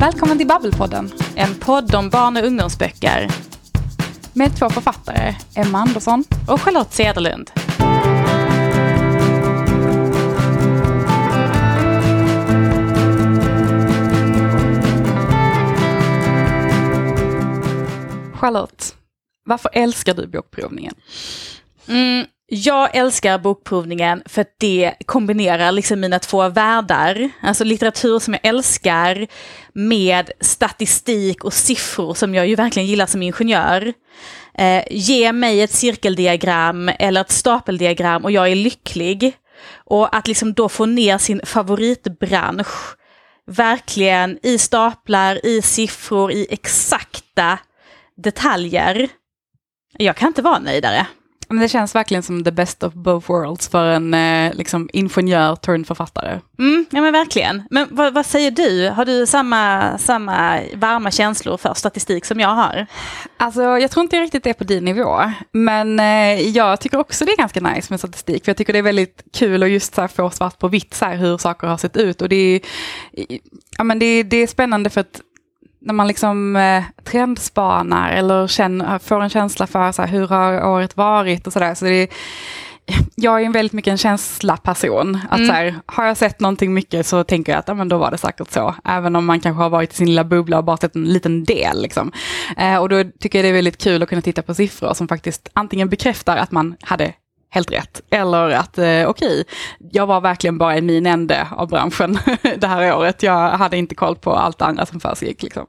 Välkommen till Babbelpodden. En podd om barn och ungdomsböcker. Med två författare, Emma Andersson och Charlotte Cederlund. Charlotte, varför älskar du bokprovningen? Mm, jag älskar bokprovningen för att det kombinerar liksom mina två världar. Alltså litteratur som jag älskar med statistik och siffror som jag ju verkligen gillar som ingenjör. Eh, ge mig ett cirkeldiagram eller ett stapeldiagram och jag är lycklig. Och att liksom då få ner sin favoritbransch verkligen i staplar, i siffror, i exakta detaljer. Jag kan inte vara nöjdare. Men det känns verkligen som the best of both worlds för en eh, liksom, ingenjör turned författare. Mm, ja men verkligen. Men vad, vad, säger du? Har du samma, samma varma känslor för statistik som jag har? Alltså jag tror inte riktigt det är på din nivå. Men eh, jag tycker också det är ganska nice med statistik. För jag tycker det är väldigt kul att just så här, få svart på vitt så här, hur saker har sett ut. Och det är, ja, men det, det är spännande för att när man liksom eh, trendspanar eller känner, får en känsla för så här, hur har året varit och sådär. Så det jag är en väldigt mycket en känsla-person. Att mm. så här, har jag sett någonting mycket så tänker jag att ja, men då var det säkert så. Även om man kanske har varit i sin lilla bubbla och bara sett en liten del. Liksom. Eh, och då tycker jag det är väldigt kul att kunna titta på siffror som faktiskt antingen bekräftar att man hade helt rätt. Eller att eh, okej, okay, jag var verkligen bara i min ände av branschen det här året. Jag hade inte koll på allt andra som försiggick. Liksom.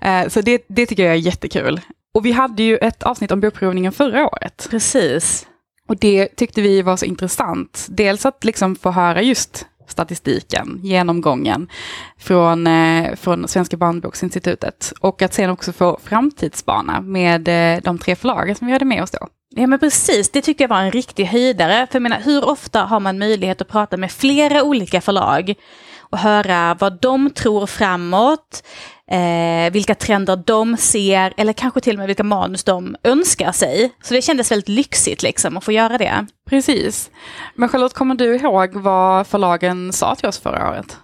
Eh, så det, det tycker jag är jättekul. Och vi hade ju ett avsnitt om bokprovningen förra året. Precis. Och det tyckte vi var så intressant. Dels att liksom få höra just statistiken, genomgången från, eh, från Svenska barnboksinstitutet. Och att sen också få framtidsspana med eh, de tre förlagen som vi hade med oss då. Ja men precis, det tyckte jag var en riktig höjdare. För jag menar, hur ofta har man möjlighet att prata med flera olika förlag och höra vad de tror framåt, eh, vilka trender de ser eller kanske till och med vilka manus de önskar sig. Så det kändes väldigt lyxigt liksom att få göra det. Precis. Men Charlotte, kommer du ihåg vad förlagen sa till oss förra året?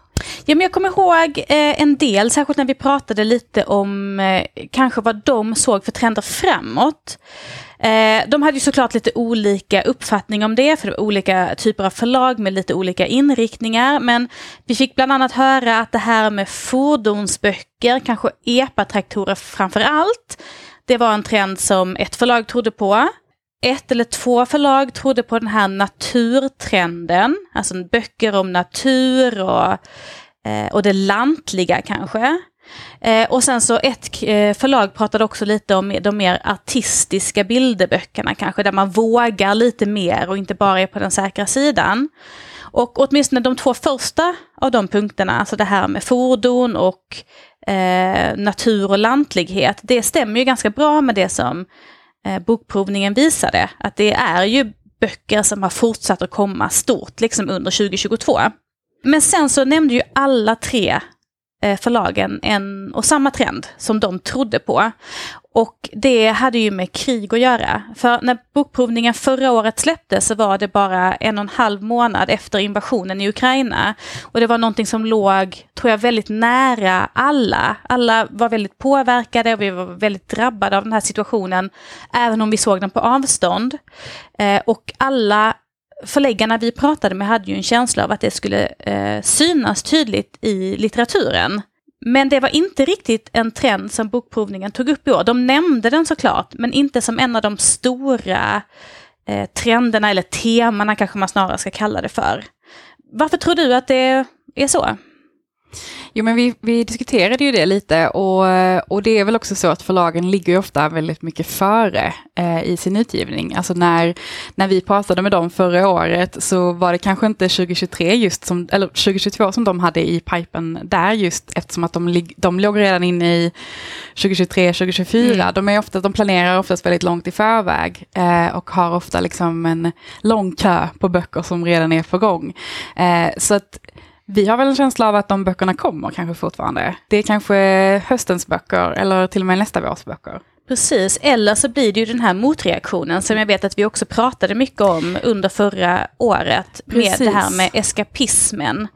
Ja, men jag kommer ihåg eh, en del, särskilt när vi pratade lite om eh, kanske vad de såg för trender framåt. Eh, de hade ju såklart lite olika uppfattning om det, för det var olika typer av förlag med lite olika inriktningar. Men vi fick bland annat höra att det här med fordonsböcker, kanske epatraktorer framför allt, det var en trend som ett förlag trodde på. Ett eller två förlag trodde på den här naturtrenden, alltså böcker om natur och, eh, och det lantliga kanske. Eh, och sen så ett eh, förlag pratade också lite om de mer artistiska bilderböckerna kanske, där man vågar lite mer och inte bara är på den säkra sidan. Och åtminstone de två första av de punkterna, alltså det här med fordon och eh, natur och lantlighet, det stämmer ju ganska bra med det som eh, bokprovningen visade. Att det är ju böcker som har fortsatt att komma stort liksom under 2022. Men sen så nämnde ju alla tre Eh, förlagen en och samma trend som de trodde på. Och det hade ju med krig att göra. För när bokprovningen förra året släpptes så var det bara en och en halv månad efter invasionen i Ukraina. Och det var någonting som låg, tror jag, väldigt nära alla. Alla var väldigt påverkade och vi var väldigt drabbade av den här situationen, även om vi såg den på avstånd. Eh, och alla förläggarna vi pratade med hade ju en känsla av att det skulle eh, synas tydligt i litteraturen. Men det var inte riktigt en trend som bokprovningen tog upp i år. De nämnde den såklart, men inte som en av de stora eh, trenderna eller temana kanske man snarare ska kalla det för. Varför tror du att det är så? Jo men vi, vi diskuterade ju det lite och, och det är väl också så att förlagen ligger ofta väldigt mycket före eh, i sin utgivning. Alltså när, när vi pratade med dem förra året så var det kanske inte 2023 just som, eller 2022 som de hade i pipen där just eftersom att de, de låg redan inne i 2023, 2024. Mm. De, är ofta, de planerar oftast väldigt långt i förväg eh, och har ofta liksom en lång kö på böcker som redan är på gång. Eh, så att vi har väl en känsla av att de böckerna kommer kanske fortfarande. Det är kanske höstens böcker eller till och med nästa vårs böcker. Precis, eller så blir det ju den här motreaktionen som jag vet att vi också pratade mycket om under förra året Precis. med det här med eskapismen.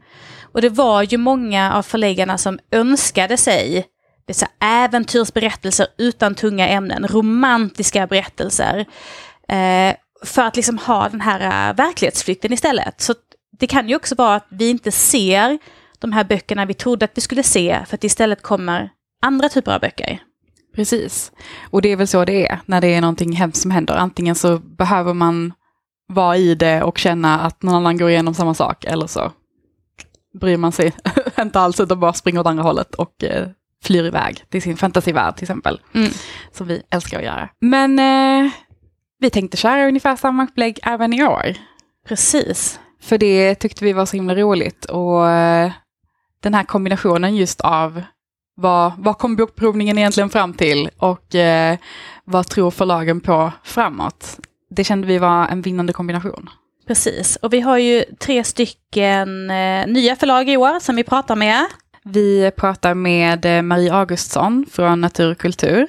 Och det var ju många av förläggarna som önskade sig dessa äventyrsberättelser utan tunga ämnen, romantiska berättelser. Eh, för att liksom ha den här uh, verklighetsflykten istället. Så det kan ju också vara att vi inte ser de här böckerna vi trodde att vi skulle se, för att istället kommer andra typer av böcker. Precis. Och det är väl så det är när det är någonting hemskt som händer. Antingen så behöver man vara i det och känna att någon annan går igenom samma sak, eller så bryr man sig inte alls utan bara springer åt andra hållet och eh, flyr iväg till sin fantasivärld till exempel. Mm. Som vi älskar att göra. Men eh, vi tänkte köra ungefär samma upplägg även i år. Precis. För det tyckte vi var så himla roligt och eh, den här kombinationen just av vad, vad kom bokprovningen egentligen fram till och eh, vad tror förlagen på framåt? Det kände vi var en vinnande kombination. Precis, och vi har ju tre stycken eh, nya förlag i år som vi pratar med. Vi pratar med eh, Marie Augustsson från Natur och kultur.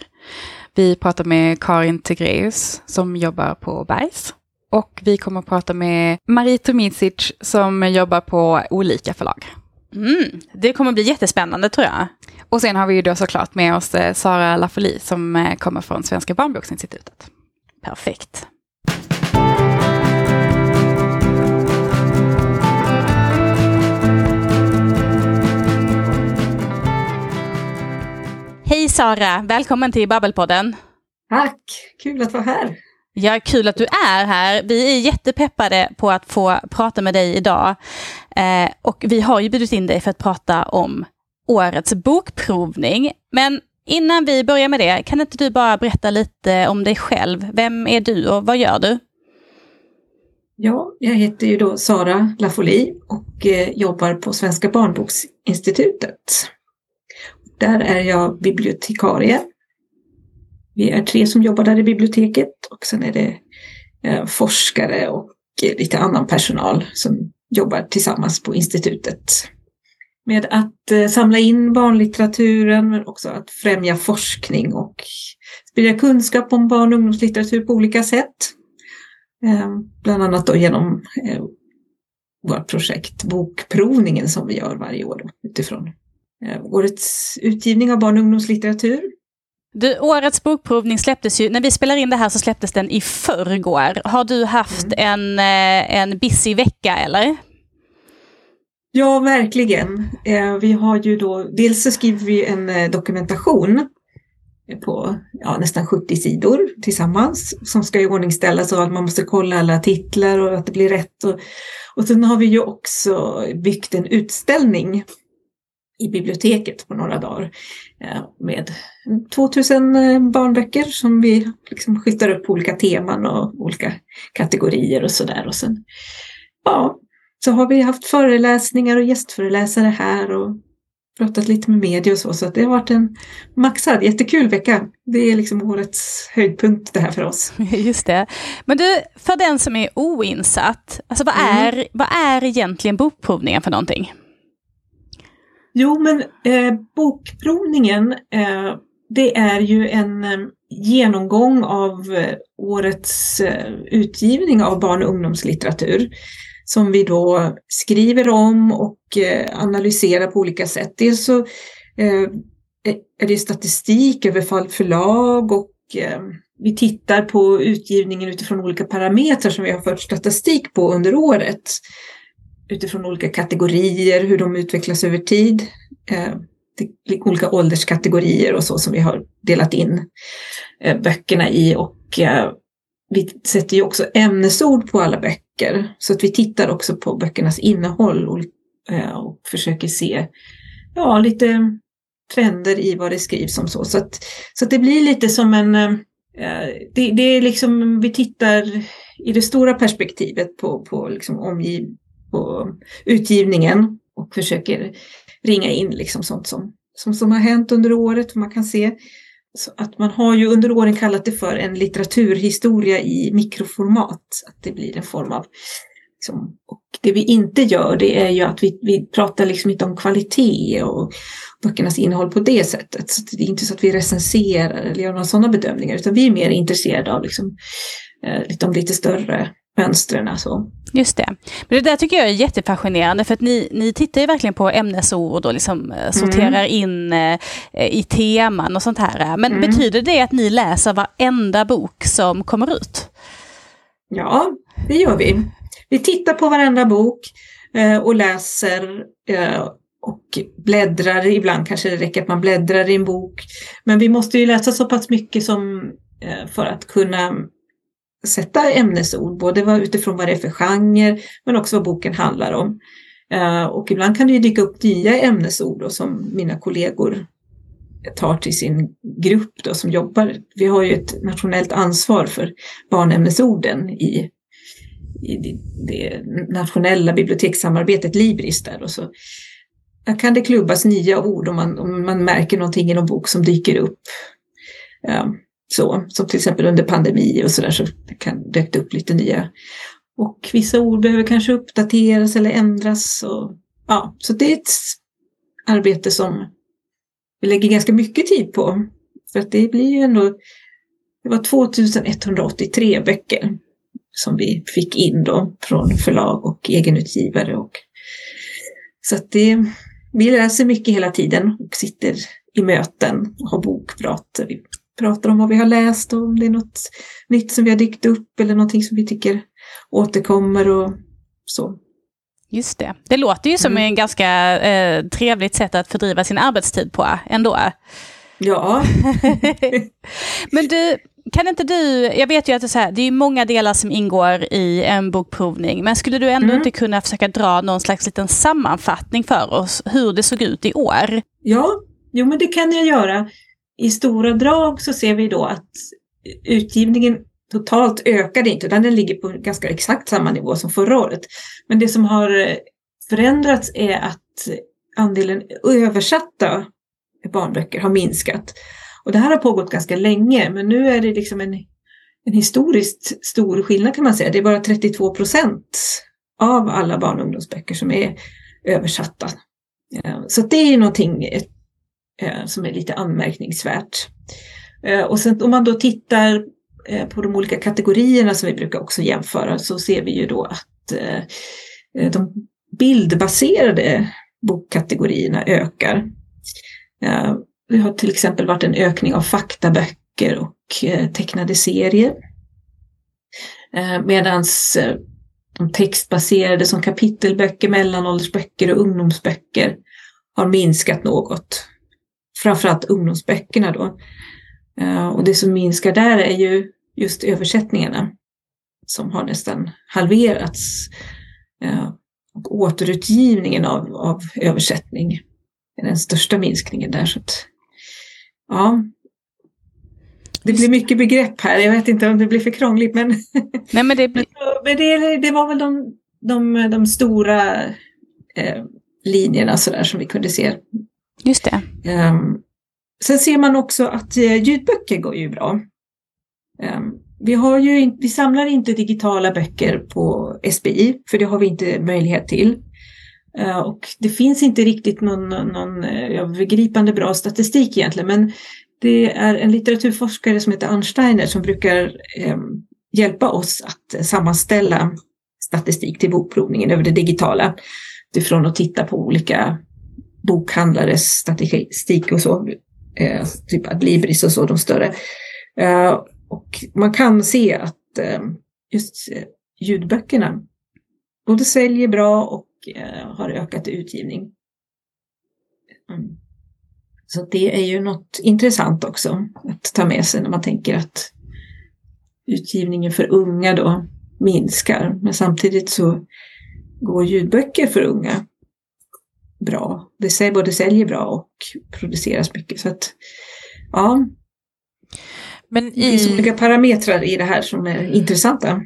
Vi pratar med Karin Tegreus som jobbar på Bergs. Och vi kommer att prata med Marie Tomicic som jobbar på olika förlag. Mm, det kommer bli jättespännande tror jag. Och sen har vi ju då såklart med oss eh, Sara Lafoli som eh, kommer från Svenska barnboksinstitutet. Perfekt. Hej Sara, välkommen till Babbelpodden. Tack, kul att vara här. Ja, kul att du är här. Vi är jättepeppade på att få prata med dig idag. Eh, och vi har ju bjudit in dig för att prata om årets bokprovning. Men innan vi börjar med det, kan inte du bara berätta lite om dig själv? Vem är du och vad gör du? Ja, jag heter ju då Sara Lafoli och eh, jobbar på Svenska barnboksinstitutet. Där är jag bibliotekarie. Vi är tre som jobbar där i biblioteket och sen är det eh, forskare och lite annan personal som jobbar tillsammans på institutet med att eh, samla in barnlitteraturen men också att främja forskning och sprida kunskap om barn och ungdomslitteratur på olika sätt. Eh, bland annat då genom eh, vårt projekt Bokprovningen som vi gör varje år då, utifrån eh, årets utgivning av barn och ungdomslitteratur. Du, årets bokprovning släpptes ju, när vi spelar in det här så släpptes den i förrgår. Har du haft mm. en, eh, en busy vecka eller? Ja, verkligen. Eh, vi har ju då, dels så skriver vi en eh, dokumentation på ja, nästan 70 sidor tillsammans som ska iordningställas och att man måste kolla alla titlar och att det blir rätt. Och, och sen har vi ju också byggt en utställning i biblioteket på några dagar eh, med 2000 barnböcker som vi liksom skyltar upp på olika teman och olika kategorier och sådär. Och sen ja, så har vi haft föreläsningar och gästföreläsare här och pratat lite med media och så. Så det har varit en maxad, jättekul vecka. Det är liksom årets höjdpunkt det här för oss. Just det. Men du, för den som är oinsatt, alltså vad, mm. är, vad är egentligen bokprovningen för någonting? Jo, men eh, bokprovningen, eh, det är ju en eh, genomgång av eh, årets eh, utgivning av barn och ungdomslitteratur som vi då skriver om och eh, analyserar på olika sätt. Dels så eh, är det statistik över fall förlag och eh, vi tittar på utgivningen utifrån olika parametrar som vi har fört statistik på under året. Utifrån olika kategorier, hur de utvecklas över tid. Eh, olika ålderskategorier och så som vi har delat in eh, böckerna i och eh, vi sätter ju också ämnesord på alla böcker. Så att vi tittar också på böckernas innehåll och, eh, och försöker se ja, lite trender i vad det skrivs om så. Så att, så att det blir lite som en... Eh, det, det, är liksom, vi tittar i det stora perspektivet på, på, liksom omgiv, på utgivningen och försöker ringa in liksom sånt som, som, som har hänt under året. Man kan se så att man har ju under åren kallat det för en litteraturhistoria i mikroformat. Att det blir en form av liksom, och det vi inte gör det är ju att vi, vi pratar liksom inte om kvalitet och böckernas innehåll på det sättet. Så det är inte så att vi recenserar eller gör några sådana bedömningar utan vi är mer intresserade av liksom, eh, lite, lite större mönstren. Så. Just det. Men det där tycker jag är jättefascinerande för att ni, ni tittar ju verkligen på ämnesord och liksom mm. sorterar in eh, i teman och sånt här. Men mm. betyder det att ni läser varenda bok som kommer ut? Ja, det gör vi. Vi tittar på varenda bok eh, och läser eh, och bläddrar. Ibland kanske det räcker att man bläddrar i en bok. Men vi måste ju läsa så pass mycket som eh, för att kunna sätta ämnesord, både utifrån vad det är för genre men också vad boken handlar om. Eh, och ibland kan det ju dyka upp nya ämnesord då, som mina kollegor tar till sin grupp då, som jobbar. Vi har ju ett nationellt ansvar för barnämnesorden i, i det, det nationella bibliotekssamarbetet Libris där. Och så kan det klubbas nya ord om man, om man märker någonting i någon bok som dyker upp. Ja, så, som till exempel under pandemi och sådär så kan dök upp lite nya. Och vissa ord behöver kanske uppdateras eller ändras. Och, ja, så det är ett arbete som vi lägger ganska mycket tid på. För att det blir ju ändå, det var 2183 böcker som vi fick in då från förlag och egenutgivare. Och, så att det, vi läser mycket hela tiden och sitter i möten och har bokprat. Vi pratar om vad vi har läst och om det är något nytt som vi har dykt upp eller någonting som vi tycker återkommer och så. Just det. Det låter ju som mm. en ganska eh, trevligt sätt att fördriva sin arbetstid på ändå. Ja. Men du, kan inte du, jag vet ju att det är, så här, det är många delar som ingår i en bokprovning, men skulle du ändå mm. inte kunna försöka dra någon slags liten sammanfattning för oss hur det såg ut i år? Ja, jo men det kan jag göra. I stora drag så ser vi då att utgivningen totalt ökade inte, utan den ligger på ganska exakt samma nivå som förra året. Men det som har eh, förändrats är att andelen översatta barnböcker har minskat. Och det här har pågått ganska länge, men nu är det liksom en, en historiskt stor skillnad kan man säga. Det är bara 32 procent av alla barn och ungdomsböcker som är översatta. Eh, så det är någonting ett Eh, som är lite anmärkningsvärt. Eh, och sen om man då tittar eh, på de olika kategorierna som vi brukar också jämföra så ser vi ju då att de bildbaserade bokkategorierna ökar. Det har till exempel varit en ökning av faktaböcker och tecknade serier. Medan de textbaserade som kapitelböcker, mellanåldersböcker och ungdomsböcker har minskat något. Framförallt ungdomsböckerna då. Och det som minskar där är ju just översättningarna som har nästan halverats. Och återutgivningen av, av översättning är den största minskningen där. Så att Ja. Det blir mycket begrepp här. Jag vet inte om det blir för krångligt. Men, Nej, men, det, blir... men det, det var väl de, de, de stora eh, linjerna så där, som vi kunde se. Just det. Um, sen ser man också att eh, ljudböcker går ju bra. Um, vi, har ju in, vi samlar inte digitala böcker på SBI, för det har vi inte möjlighet till. Ehm, och det finns inte riktigt någon, någon övergripande eh, bra statistik egentligen, men det är en litteraturforskare som heter Arnsteiner som brukar eh, hjälpa oss att sammanställa statistik till bokprovningen över det digitala. Utifrån att titta på olika bokhandlares statistik och så, eh, typ Adlibris och så, de större. Eh, och man kan se att eh, just eh, ljudböckerna både säljer bra och Eh, har ökat i utgivning. Mm. Så det är ju något intressant också att ta med sig när man tänker att utgivningen för unga då minskar. Men samtidigt så går ljudböcker för unga bra. Det både säljer bra och produceras mycket. Så att, ja. Men i... Det finns olika parametrar i det här som är intressanta.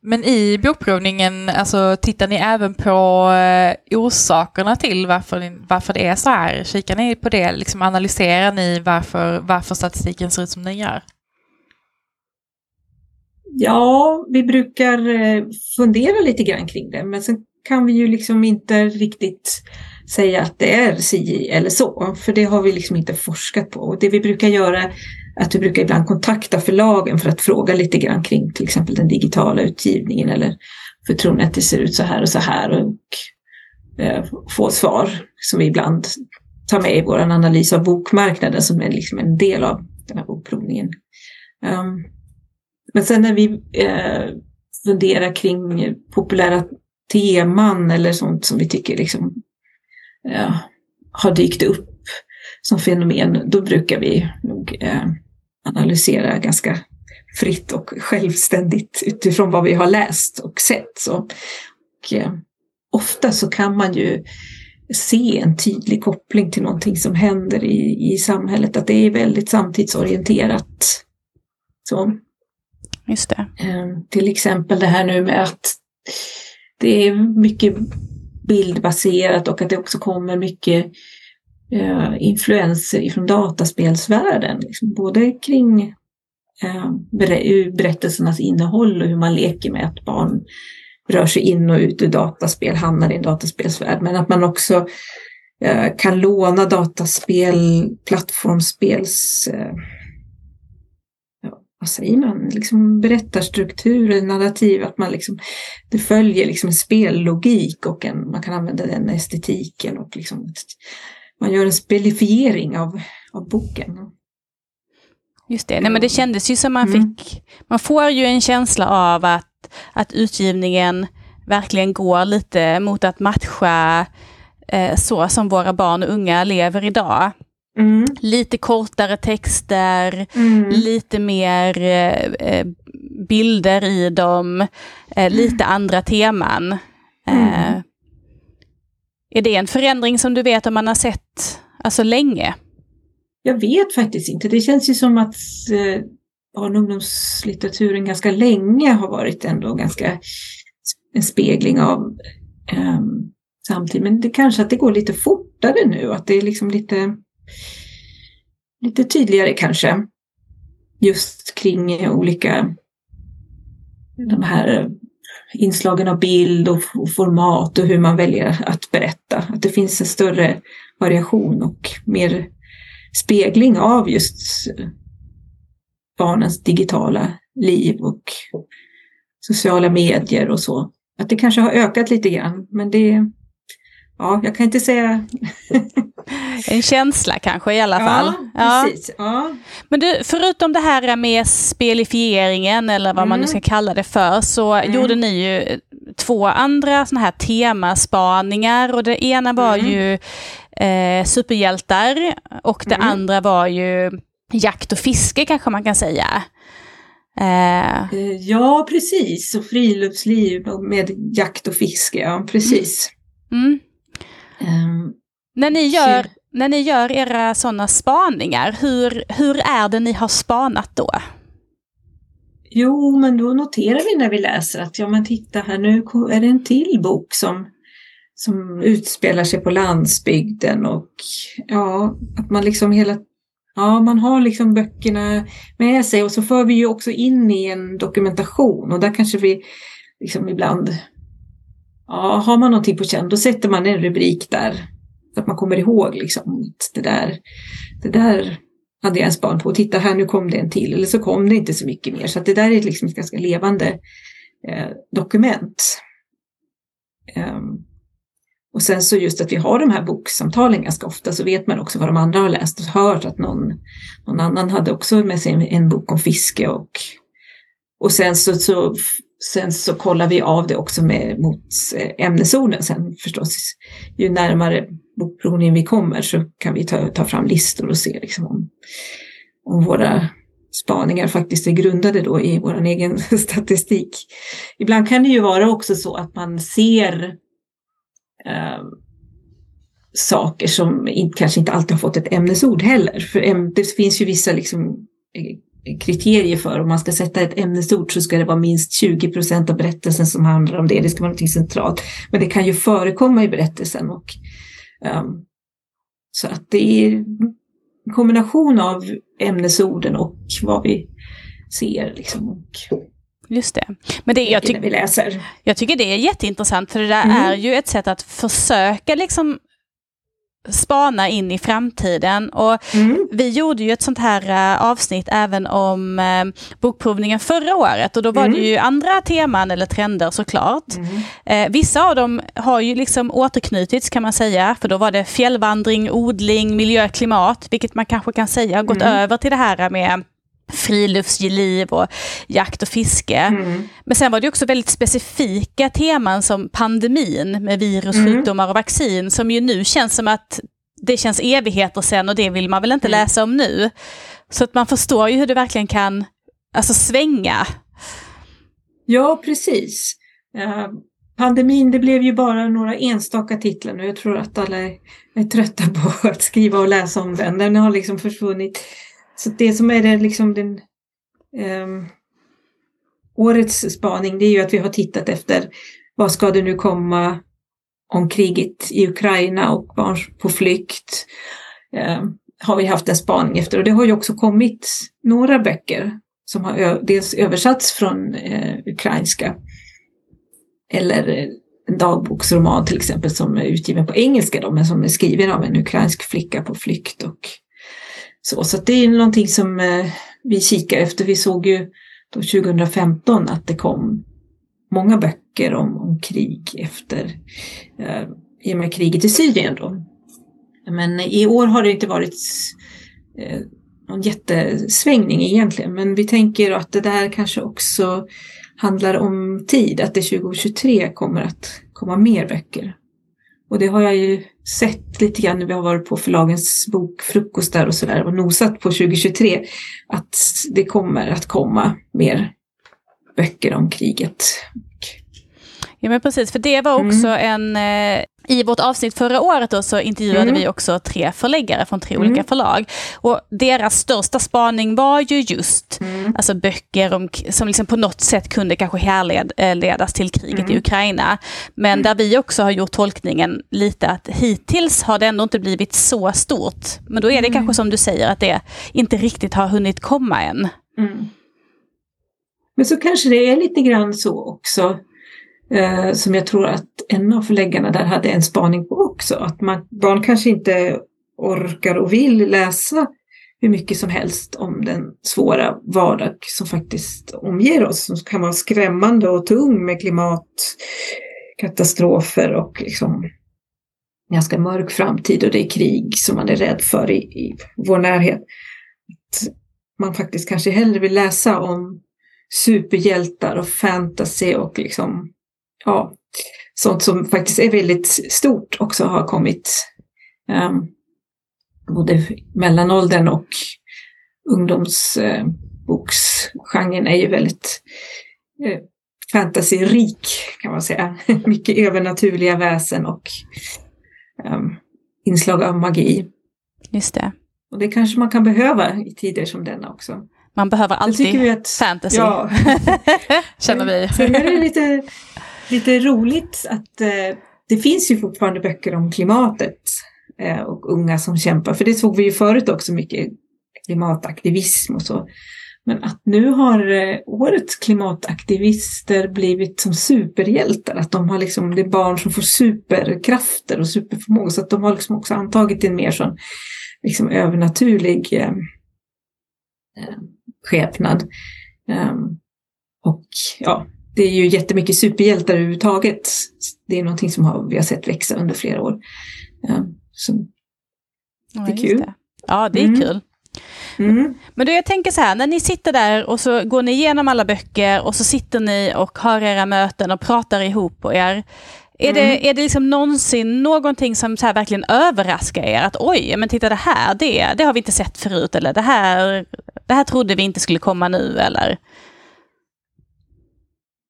Men i bokprovningen, alltså, tittar ni även på eh, orsakerna till varför, varför det är så här? Kikar ni på det? Liksom, analyserar ni varför, varför statistiken ser ut som den gör? Ja, vi brukar eh, fundera lite grann kring det, men sen kan vi ju liksom inte riktigt säga att det är si eller så, för det har vi liksom inte forskat på. Och det vi brukar göra att vi brukar ibland kontakta förlagen för att fråga lite grann kring till exempel den digitala utgivningen eller förtroendet. att det ser ut så här och så här och eh, få svar som vi ibland tar med i vår analys av bokmarknaden som är liksom en del av den här bokprovningen. Um, men sen när vi eh, funderar kring populära teman eller sånt som vi tycker liksom, eh, har dykt upp som fenomen, då brukar vi nog eh, analysera ganska fritt och självständigt utifrån vad vi har läst och sett. Så, och, eh, ofta så kan man ju se en tydlig koppling till någonting som händer i, i samhället, att det är väldigt samtidsorienterat. Så. Just det. Eh, till exempel det här nu med att det är mycket bildbaserat och att det också kommer mycket eh, influenser ifrån dataspelsvärlden. Liksom, både kring eh, berättelsernas innehåll och hur man leker med att barn rör sig in och ut ur dataspel, hamnar i en dataspelsvärld. Men att man också eh, kan låna dataspel, plattformsspels eh, vad säger man, liksom berättarstruktur, narrativ, att man liksom, det följer liksom en spellogik och en, man kan använda den estetiken och liksom, man gör en spelifiering av, av boken. Just det, nej men det kändes ju som man mm. fick, man får ju en känsla av att, att utgivningen verkligen går lite mot att matcha eh, så som våra barn och unga lever idag. Mm. Lite kortare texter, mm. lite mer eh, eh bilder i dem, eh, lite mm. andra teman. Eh, mm. är det en förändring som du vet om man har sett alltså länge? Jag vet faktiskt inte. Det känns ju som att eh, barn och ungdomslitteraturen ganska länge har varit ändå ganska en spegling av eh, samtiden. Men det kanske att det går lite fortare nu, att det är liksom lite lite tydligare kanske. Just kring olika de här inslagen av bild och format och hur man väljer att berätta. Att det finns en större variation och mer spegling av just barnens digitala liv och sociala medier och så. Att det kanske har ökat lite grann, men det, ja, jag kan inte säga En känsla kanske i alla fall. Ja, precis. Ja. Men du, förutom det här med spelifieringen eller vad mm. man nu ska kalla det för, så mm. gjorde ni ju två andra sådana här temaspaningar och det ena var mm. ju eh, superhjältar och det mm. andra var ju jakt och fiske kanske man kan säga. Eh. eh ja, precis. Och friluftsliv med jakt och fiske, ja precis. Mm. Um, när ni gör, när ni gör era sådana spaningar, hur, hur är det ni har spanat då? Jo, men då noterar vi när vi läser att ja men titta här nu är det en till bok som, som utspelar sig på landsbygden och ja, att man liksom hela Ja, man har liksom böckerna med sig och så för vi ju också in i en dokumentation och där kanske vi liksom ibland, ja, har man någonting på känn, då sätter man en rubrik där så att man kommer ihåg liksom det där, det där hade jag en span på. Titta här, nu kom det en till. Eller så kom det inte så mycket mer. Så att det där är liksom ett ganska levande eh, dokument. Um, och sen så just att vi har de här boksamtalen ganska ofta så vet man också vad de andra har läst och hört att någon, någon annan hade också med sig en, en bok om fiske och, och sen så, så Sen så kollar vi av det också med, mot eh, ämnesorden sen förstås. Ju närmare bokprovningen vi kommer så kan vi ta, ta fram listor och se liksom om, om våra spaningar faktiskt är grundade då i vår egen statistik. Ibland kan det ju vara också så att man ser eh, saker som in, kanske inte alltid har fått ett ämnesord heller. För det finns ju vissa liksom, eh, kriterier för om man ska sätta ett ämnesord så ska det vara minst 20 procent av berättelsen som handlar om det. Det ska vara något centralt. Men det kan ju förekomma i berättelsen. Och, um, så att det är en kombination av ämnesorden och vad vi ser. Liksom, och Just det. Men det, jag, läser. jag tycker det är jätteintressant för det där mm. är ju ett sätt att försöka liksom spana in i framtiden. Och mm. Vi gjorde ju ett sånt här uh, avsnitt även om uh, bokprovningen förra året och då var mm. det ju andra teman eller trender såklart. Mm. Uh, vissa av dem har ju liksom återknutits kan man säga, för då var det fjällvandring, odling, miljö, klimat, vilket man kanske kan säga har gått mm. över till det här med friluftsliv och jakt och fiske. Mm. Men sen var det också väldigt specifika teman som pandemin med virus, mm. sjukdomar och vaccin som ju nu känns som att det känns evigheter sen och det vill man väl inte mm. läsa om nu. Så att man förstår ju hur det verkligen kan alltså, svänga. Ja, precis. Uh, pandemin, det blev ju bara några enstaka titlar nu. Jag tror att alla är, är trötta på att skriva och läsa om den. Den har liksom försvunnit så det som är det, liksom den, um, årets spaning det är ju att vi har tittat efter vad ska det nu komma om kriget i Ukraina och barn på flykt. Um, har vi haft en spaning efter och det har ju också kommit några böcker som har dels översatts från eh, ukrainska eller en dagboksroman till exempel som är utgiven på engelska då, men som är skriven av en ukrainsk flicka på flykt och så, så det är någonting som eh, vi kikar efter. Vi såg ju då 2015 att det kom många böcker om, om krig efter eh, i och med kriget i Syrien. Då. Men i år har det inte varit eh, någon jättesvängning egentligen, men vi tänker att det där kanske också handlar om tid, att det 2023 kommer att komma mer böcker. Och det har jag ju sett lite grann när vi har varit på förlagens bokfrukostar och sådär och nosat på 2023 att det kommer att komma mer böcker om kriget. Ja men precis, för det var också mm. en eh, i vårt avsnitt förra året då, så intervjuade mm. vi också tre förläggare från tre mm. olika förlag. Och deras största spaning var ju just mm. alltså böcker om, som liksom på något sätt kunde kanske härledas till kriget i mm. Ukraina. Men mm. där vi också har gjort tolkningen lite att hittills har det ändå inte blivit så stort. Men då är det kanske mm. som du säger att det inte riktigt har hunnit komma än. Men så kanske det är lite grann så också eh, som jag tror att en av förläggarna där hade en spaning på också. Att man, barn kanske inte orkar och vill läsa hur mycket som helst om den svåra vardag som faktiskt omger oss. Som kan vara skrämmande och tung med klimatkatastrofer och liksom ganska mörk framtid och det är krig som man är rädd för i, i vår närhet. Att man faktiskt kanske hellre vill läsa om superhjältar och fantasy och liksom ja, sånt som faktiskt är väldigt stort också har kommit. Um, både mellanåldern och ungdomsboksgenren uh, är ju väldigt uh, fantasyrik kan man säga. Mycket övernaturliga väsen och um, inslag av magi. Just det. Och det kanske man kan behöva i tider som denna också. Man behöver alltid att, fantasy, ja. känner vi. Sen är det lite lite roligt att eh, det finns ju fortfarande böcker om klimatet eh, och unga som kämpar. För det såg vi ju förut också mycket klimataktivism och så. Men att nu har eh, årets klimataktivister blivit som superhjältar. Att de har liksom, det är barn som får superkrafter och superförmågor. Så att de har liksom också antagit en mer sån liksom övernaturlig eh, eh skepnad. Um, och ja, det är ju jättemycket superhjältar överhuvudtaget. Det är någonting som har, vi har sett växa under flera år. Så det är ja, kul. Det. Ja, det är mm. kul. Mm. Men då jag tänker så här, när ni sitter där och så går ni igenom alla böcker och så sitter ni och har era möten och pratar ihop på er. Är, mm. det, är det liksom någonsin någonting som så verkligen överraskar er? Att oj, men titta det här, det, det har vi inte sett förut. Eller det här, det här trodde vi inte skulle komma nu. Eller?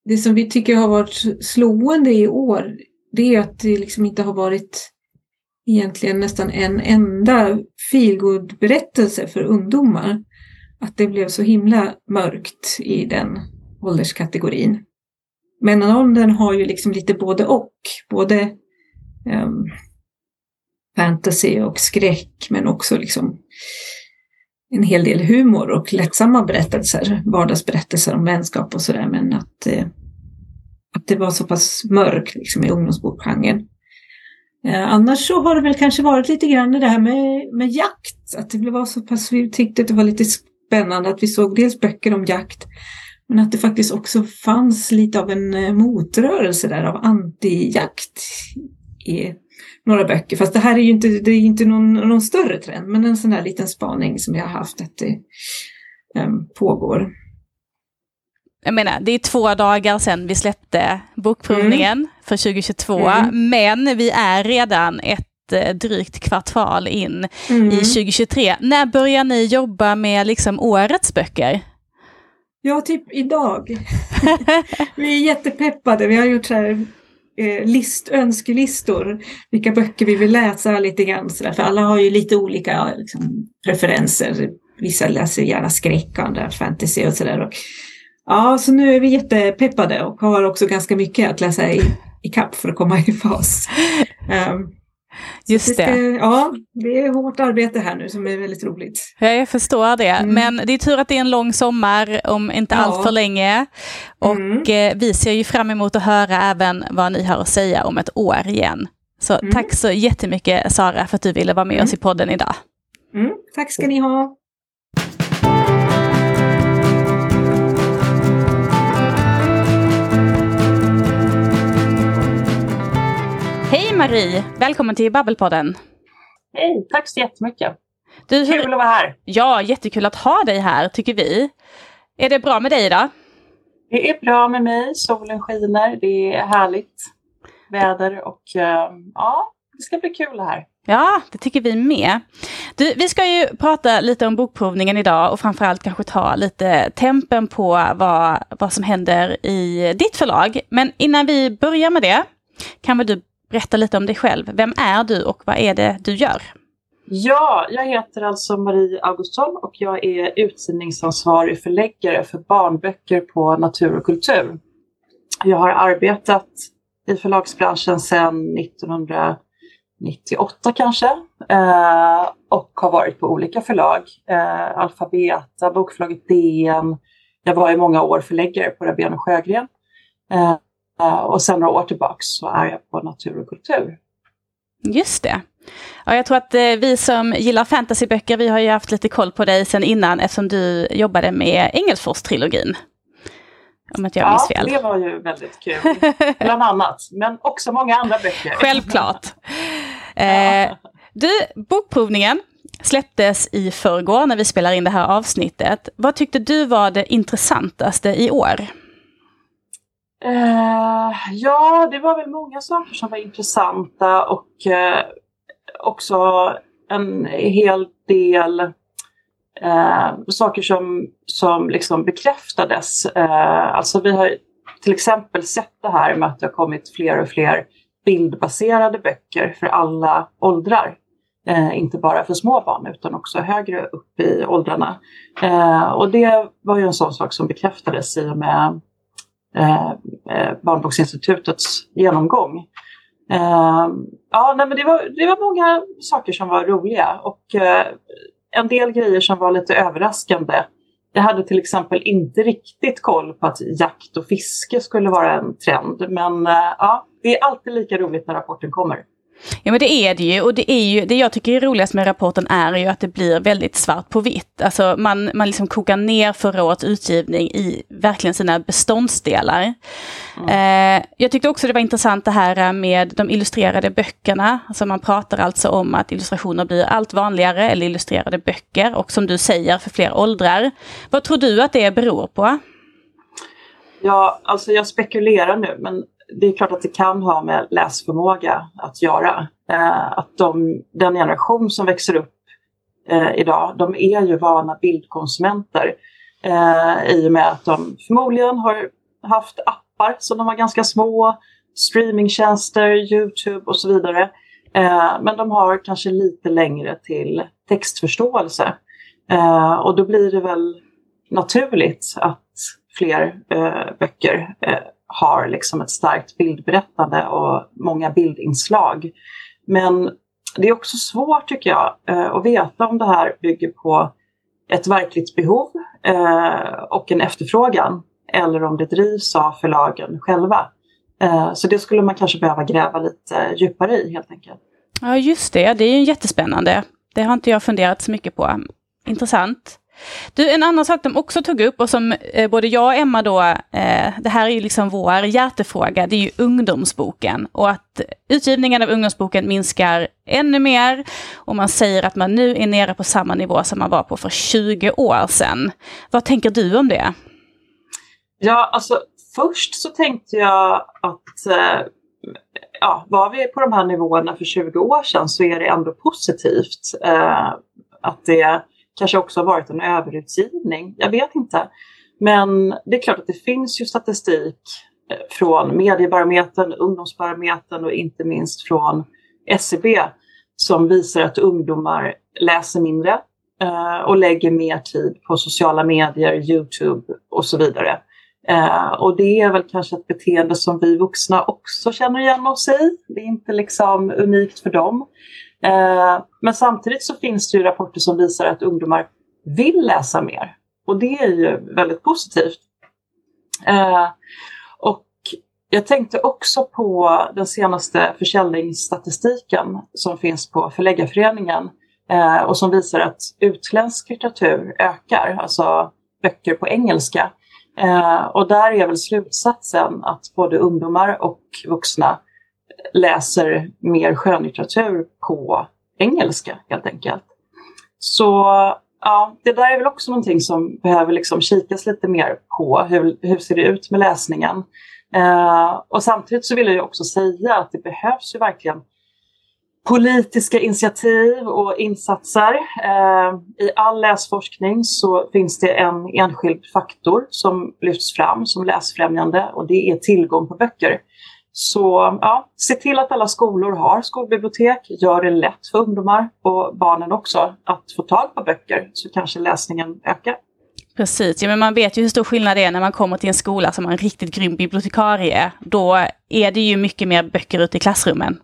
Det som vi tycker har varit slående i år, det är att det liksom inte har varit egentligen nästan en enda feelgood berättelse för ungdomar. Att det blev så himla mörkt i den ålderskategorin. Mellanåldern har ju liksom lite både och. Både um, fantasy och skräck men också liksom en hel del humor och lättsamma berättelser, vardagsberättelser om vänskap och sådär. Men att, eh, att det var så pass mörkt liksom, i ungdomsbokgenren. Eh, annars så har det väl kanske varit lite grann det här med, med jakt. Att det var så pass, vi tyckte att det var lite spännande att vi såg dels böcker om jakt men att det faktiskt också fanns lite av en eh, motrörelse där av anti-jakt i några böcker. Fast det här är ju inte, det är inte någon, någon större trend, men en sån där liten spaning som jag har haft att det um, pågår. Jag menar, det är två dagar sedan vi släppte bokprovningen mm. för 2022, mm. men vi är redan ett eh, drygt kvartal in mm. i 2023. När börjar ni jobba med liksom årets böcker? Ja, typ idag. vi är jättepeppade. Vi har gjort så här, Eh, list, önskelistor. Vilka böcker vi vill läsa lite grann. Så där. För alla har ju lite olika liksom, preferenser. Vissa läser gärna skräck, andra fantasy och sådär. Ja, så nu är vi jättepeppade och har också ganska mycket att läsa i, i kapp för att komma i fas. Um, Just det. Ska, ja, det är hårt arbete här nu som är väldigt roligt. Ja, jag förstår det. Mm. Men det är tur att det är en lång sommar, om inte ja. allt för länge. Och mm. eh, vi ser ju fram emot att höra även vad ni har att säga om ett år igen. Så mm. tack så jättemycket Sara för att du ville vara med oss i podden idag. Mm, tack ska ni ha. Marie, välkommen till Babbelpodden. Hej, tack så jättemycket. Du, hur... Kul att vara här. Ja, jättekul att ha dig här tycker vi. Är det bra med dig idag? Det är bra med mig, solen skiner, det är härligt väder och uh, ja, det ska bli kul här. Ja, det tycker vi med. Du, vi ska ju prata lite om bokprovningen idag och framförallt kanske ta lite tempen på vad, vad som händer i ditt förlag. Men innan vi börjar med det, kan väl du berätta lite om dig själv. Vem är du och vad är det du gör? Ja, jag heter alltså Marie Augustsson och jag är utgivningsansvarig förläggare för barnböcker på Natur och kultur. Jag har arbetat i förlagsbranschen sedan 1998 kanske eh, och har varit på olika förlag. Eh, Alfabeta, Bokförlaget DN. Jag var i många år förläggare på Rabén och Sjögren. Eh, Eh, och sen några år tillbaks så är jag på Natur och kultur. Just det. Ja, jag tror att eh, vi som gillar fantasyböcker, vi har ju haft lite koll på dig sedan innan eftersom du jobbade med Engelsfors-trilogin. Om att jag ja, minns fel. det var ju väldigt kul. Bland annat, men också många andra böcker. Självklart. eh, du, bokprovningen släpptes i förrgår när vi spelar in det här avsnittet. Vad tyckte du var det intressantaste i år? Uh, ja, det var väl många saker som var intressanta och uh, också en hel del uh, saker som, som liksom bekräftades. alltså vi har till exempel sett det här med att det har kommit fler och fler bildbaserade böcker för alla åldrar. inte bara för små barn utan också högre upp i åldrarna. och det var ju en sån sak som bekräftades i och med Eh, eh, Barnboksinstitutets genomgång. Eh, ja, nej, men det, var, det var många saker som var roliga och eh, en del grejer som var lite överraskande. Jag hade till exempel inte riktigt koll på att jakt och fiske skulle vara en trend. Men eh, ja, det är alltid lika roligt när rapporten kommer. Ja men det är det ju och det är ju, det jag tycker är roligast med rapporten är ju att det blir väldigt svart på vitt. Alltså man, man liksom kokar ner förra årets utgivning i verkligen sina beståndsdelar. Mm. Eh, jag tyckte också det var intressant det här med de illustrerade böckerna. Alltså man pratar alltså om att illustrationer blir allt vanligare, eller illustrerade böcker, och som du säger för fler åldrar. Vad tror du att det beror på? Ja, alltså jag spekulerar nu, men det är klart att det kan ha med läsförmåga att göra. Eh, att de, den generation som växer upp eh, idag, de är ju vana bildkonsumenter eh, i och med att de förmodligen har haft appar som de var ganska små, streamingtjänster, Youtube och så vidare. Eh, men de har kanske lite längre till textförståelse. Eh, och då blir det väl naturligt att fler eh, böcker eh, har liksom ett starkt bildberättande och många bildinslag. Men det är också svårt tycker jag eh, att veta om det här bygger på ett verkligt behov eh, och en efterfrågan eller om det drivs av förlagen själva. Eh, så det skulle man kanske behöva gräva lite djupare i helt enkelt. Ja, just det. Det är ju jättespännande. Det har inte jag funderat så mycket på. Intressant. Du, en annan sak de också tog upp och som eh, både jag och Emma då, eh, det här är ju liksom vår hjärtefråga, det är ju ungdomsboken. Och att utgivningen av ungdomsboken minskar ännu mer. Och man säger att man nu är nere på samma nivå som man var på för 20 år sedan. Vad tänker du om det? Ja, alltså först så tänkte jag att eh, ja, var vi på de här nivåerna för 20 år sedan så är det ändå positivt. Eh, att det kanske också har varit en överutgivning. Jag vet inte. Men det är klart att det finns ju statistik eh, från Mediebarometern, Ungdomsbarometern och inte minst från SCB som visar att ungdomar läser mindre eh, och lägger mer tid på sociala medier, Youtube och så vidare. Eh, och det är väl kanske ett beteende som vi vuxna också känner igen oss i. Det är inte liksom unikt för dem. Eh, men samtidigt så finns det ju rapporter som visar att ungdomar vill läsa mer. Och det är ju väldigt positivt. Eh, och jag tänkte också på den senaste försäljningsstatistiken som finns på Förläggarföreningen eh, och som visar att utländsk litteratur ökar, alltså böcker på engelska. och där är väl slutsatsen att både ungdomar och vuxna läser mer skönlitteratur på engelska helt enkelt. Så ja, det där är väl också någonting som behöver liksom kikas lite mer på. Hur, hur ser det ut med läsningen? Eh, och samtidigt så vill jag också säga att det behövs ju verkligen politiska initiativ och insatser. Eh, I all läsforskning så finns det en enskild faktor som lyfts fram som läsfrämjande och det är tillgång på böcker. Så ja, se till att alla skolor har skolbibliotek. Gör det lätt för ungdomar och barnen också att få tag på böcker så kanske läsningen ökar. Precis, ja, men man vet ju hur stor skillnad det är när man kommer till en skola som har en riktigt grym bibliotekarie. Då är det ju mycket mer böcker ute i klassrummen.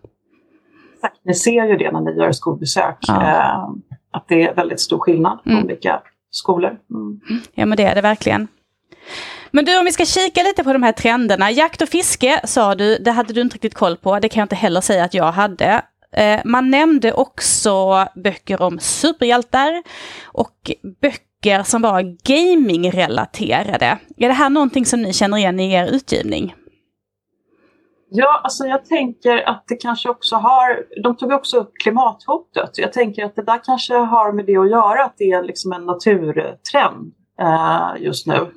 Exakt, ni ser ju det när ni gör skolbesök. Ja. Eh, att det är väldigt stor skillnad på mm. olika skolor. Mm. Ja men det är det verkligen. Men du, om vi ska kika lite på de här trenderna. Jakt och fiske sa du, det hade du inte riktigt koll på. Det kan jag inte heller säga att jag hade. Eh, man nämnde också böcker om superhjältar och böcker som var gaming-relaterade. Är det här någonting som ni känner igen i er utgivning? Ja, alltså jag tänker att det kanske också har, de tog också upp klimathotet. Jag tänker att det där kanske har med det att göra, att det är liksom en naturtrend eh, just nu.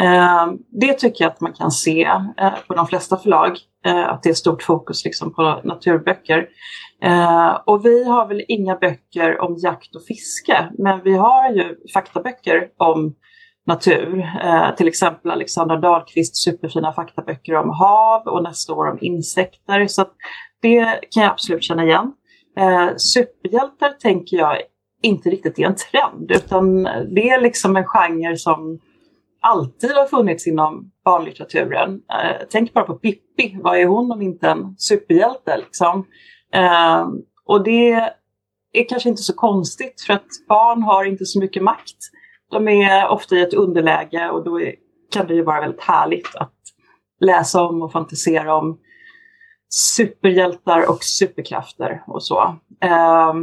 Eh, det tycker jag att man kan se eh, på de flesta förlag, eh, att det är stort fokus liksom på naturböcker. Och vi har väl inga böcker om jakt och fiske, men vi har ju faktaböcker om natur. till exempel Alexandra Dahlqvists superfina faktaböcker om hav och nästa år om insekter. Så det kan jag absolut känna igen. superhjältar tänker jag inte riktigt är en trend, utan det är liksom en genre som alltid har funnits inom barnlitteraturen. Eh, tänk bara på Pippi, vad är hon om inte en superhjälte? Liksom? Eh, och det är kanske inte så konstigt för att barn har inte så mycket makt. De är ofta i ett underläge och då är, kan det ju vara väldigt härligt att läsa om och fantisera om superhjältar och superkrafter och så. Eh,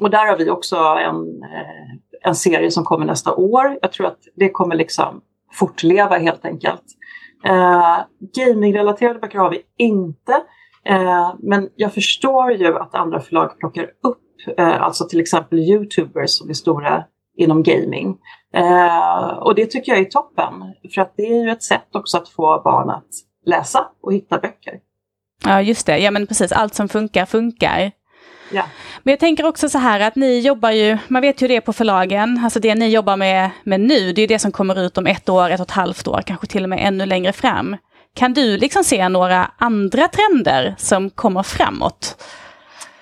och där har vi också en eh, en serie som kommer nästa år. Jag tror att det kommer liksom fortleva helt enkelt. Eh, Gamingrelaterade böcker har vi inte. Eh, men jag förstår ju att andra förlag plockar upp, eh, alltså till exempel Youtubers som är stora inom gaming. Eh, och det tycker jag är toppen. För att det är ju ett sätt också att få barn att läsa och hitta böcker. Ja, just det. Ja, men precis. Allt som funkar, funkar. Ja. Men jag tänker också så här att ni jobbar ju, man vet ju det på förlagen, alltså det ni jobbar med, med nu, det är det som kommer ut om ett år, ett och ett halvt år, kanske till och med ännu längre fram. Kan du liksom se några andra trender som kommer framåt?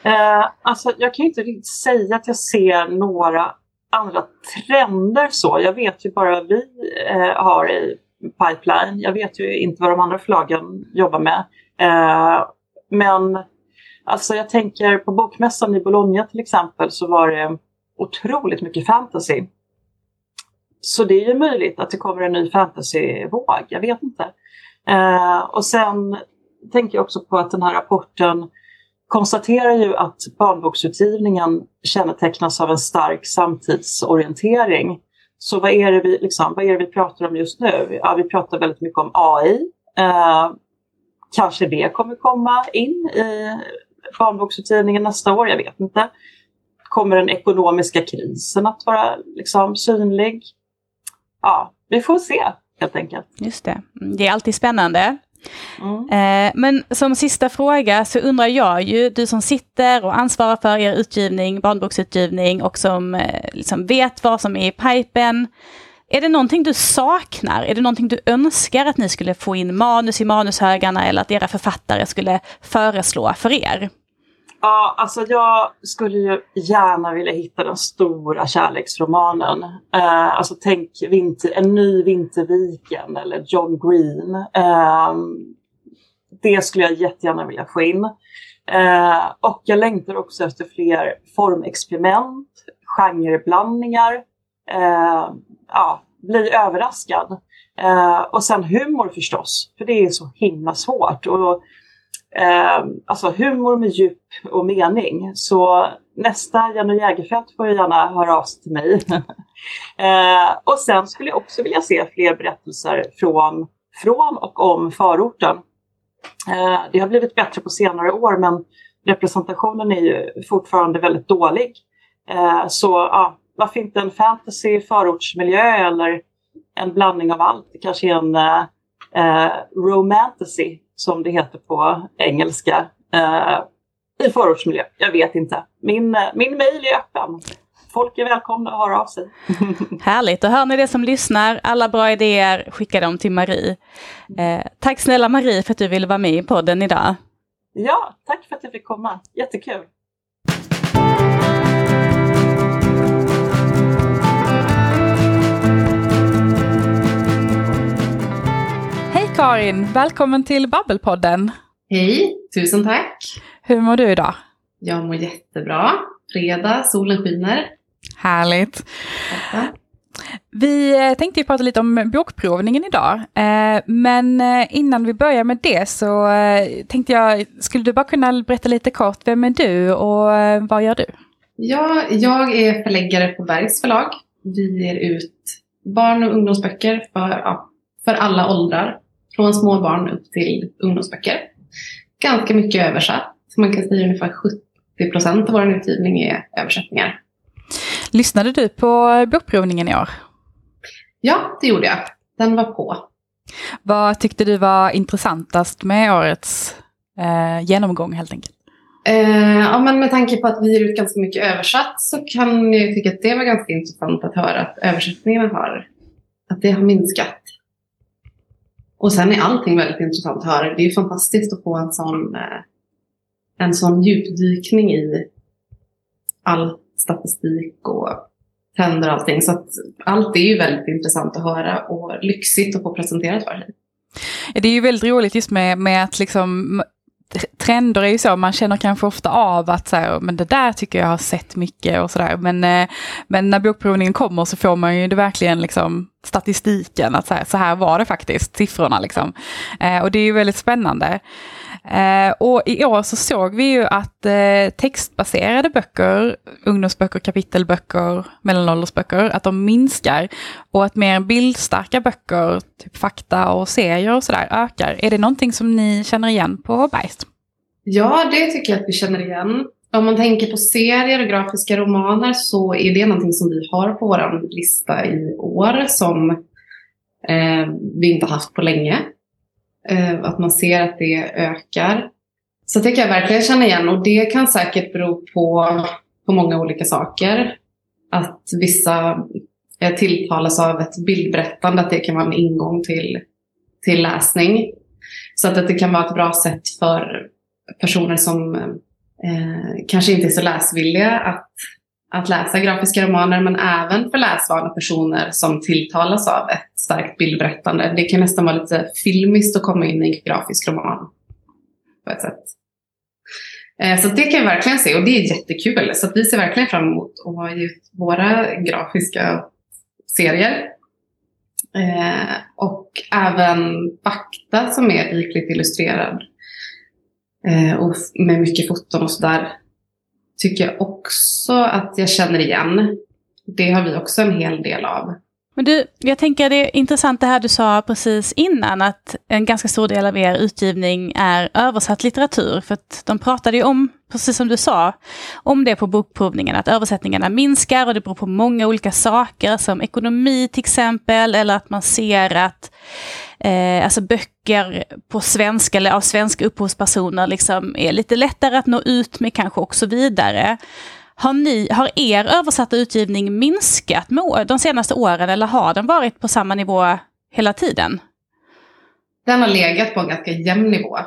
Eh, alltså jag kan inte riktigt säga att jag ser några andra trender så. Jag vet ju bara vad vi eh, har i pipeline. Jag vet ju inte vad de andra förlagen jobbar med. Eh, men Alltså jag tänker på bokmässan i Bologna till exempel så var det otroligt mycket fantasy. Så det är ju möjligt att det kommer en ny fantasyvåg, jag vet inte. Eh, och sen tänker jag också på att den här rapporten konstaterar ju att barnboksutgivningen kännetecknas av en stark samtidsorientering. Så vad är det vi, liksom, vad är det vi pratar om just nu? Ja, vi pratar väldigt mycket om AI. Eh, kanske det kommer komma in i barnboksutgivningen nästa år, jag vet inte. Kommer den ekonomiska krisen att vara liksom, synlig? Ja, vi får se helt enkelt. Just det. Det är alltid spännande. Mm. Eh, men som sista fråga så undrar jag ju, du som sitter och ansvarar för er utgivning, barnboksutgivning och som eh, liksom vet vad som är i pipen. Är det någonting du saknar? Är det någonting du önskar att ni skulle få in manus i manushögarna eller att era författare skulle föreslå för er? Ja, alltså jag skulle ju gärna vilja hitta den stora kärleksromanen. Eh, alltså tänk vinter, en ny Vinterviken eller John Green. Eh, det skulle jag jättegärna vilja få in. Eh, och jag längtar också efter fler formexperiment, genreblandningar. Eh, ja, bli överraskad. Eh, och sen humor förstås, för det är så himla svårt. Och eh, alltså humor med djup och mening. Så nästa Jenny Jägerfeldt får gärna höra av sig till mig. eh, och sen skulle jag också vilja se fler berättelser från, från och om förorten. Eh, det har blivit bättre på senare år men representationen är ju fortfarande väldigt dålig. Eh, så ja, varför inte en fantasy förortsmiljö eller en blandning av allt. Det kanske är en eh, eh romantasy som det heter på engelska, eh, i förortsmiljö. Jag vet inte. Min, eh, min är öppen. Folk är välkomna att höra av sig. Härligt, och hör ni det som lyssnar, alla bra idéer, skicka dem till Marie. Eh, tack snälla Marie för att du ville vara med i podden idag. Ja, tack för att jag fick komma. Jättekul. Karin, välkommen till Babbelpodden. Hej, tusen tack. Hur mår du idag? Jag mår jättebra. Fredag, solen skiner. Härligt. Tack. Vi eh, tänkte ju prata lite om bokprovningen idag, eh, men eh, innan vi börjar med det så tänkte jag, skulle du bara kunna berätta lite kort, vem är du och vad gör du? Ja, jag är förläggare på Bergs förlag. Vi ger ut barn och ungdomsböcker för, för alla åldrar. Från små barn upp till ungdomsböcker. Ganska mycket översatt. Så man kan säga ungefär 70 procent av vår utgivning är översättningar. Lyssnade du på bokprovningen i år? Ja, det gjorde jag. Den var på. Vad tyckte du var intressantast med årets eh, genomgång helt enkelt? Eh, ja, men med tanke på att vi ger ut ganska mycket översatt så kan jag tycka att det var ganska intressant att höra att översättningarna har, att det har minskat. Och sen är allting väldigt intressant att höra. Det är fantastiskt att få en sån, eh, en sån djupdykning i all statistik och trender och allting. Så att allt är ju väldigt intressant att höra och lyxigt att få presenterat för sig. Det är ju väldigt roligt just med, med att liksom trender är ju så, man känner kanske ofta av att så här, men det där tycker jag har sett mycket och sådär. Men, eh, men när bokprovningen kommer så får man ju det verkligen liksom statistiken, att så här, så här var det faktiskt, siffrorna liksom. Eh, och det är ju väldigt spännande. Eh, och i år så såg vi ju att eh, textbaserade böcker, ungdomsböcker, kapitelböcker, mellanåldersböcker, att de minskar. Och att mer bildstarka böcker, typ fakta och serier och sådär, ökar. Är det någonting som ni känner igen på Bergst? Ja, det tycker jag att vi känner igen. Om man tänker på serier och grafiska romaner så är det någonting som vi har på vår lista i år som eh, vi inte haft på länge. Eh, att man ser att det ökar. Så det kan jag verkligen känna igen och det kan säkert bero på, på många olika saker. Att vissa eh, tilltalas av ett bildberättande, att det kan vara en ingång till, till läsning. Så att, det kan vara ett bra sätt för personer som eh, kanske inte är så läsvilliga att att läsa grafiska romaner men även för läsvana personer som tilltalas av ett starkt bildberättande. Det kan nästan vara lite filmiskt att komma in i en grafisk roman på ett sätt. Eh, så det kan jag verkligen se och det är jättekul. Så vi ser verkligen fram emot att ge ut våra grafiska serier. Eh, och även fakta som är rikligt illustrerad. Eh, och med mycket foton och sådär. Tycker jag också att jag känner igen. Det har vi också en hel del av. Men du, jag tänker det är intressant det här du sa precis innan, att en ganska stor del av er utgivning är översatt litteratur. För att de pratade ju om, precis som du sa, om det på bokprovningen, att översättningarna minskar och det beror på många olika saker, som ekonomi till exempel, eller att man ser att eh, alltså böcker på svenska eller av svenska upphovspersoner liksom är lite lättare att nå ut med kanske och så vidare. Har, ni, har er översatta utgivning minskat med de senaste åren eller har den varit på samma nivå hela tiden? Den har legat på en ganska jämn nivå.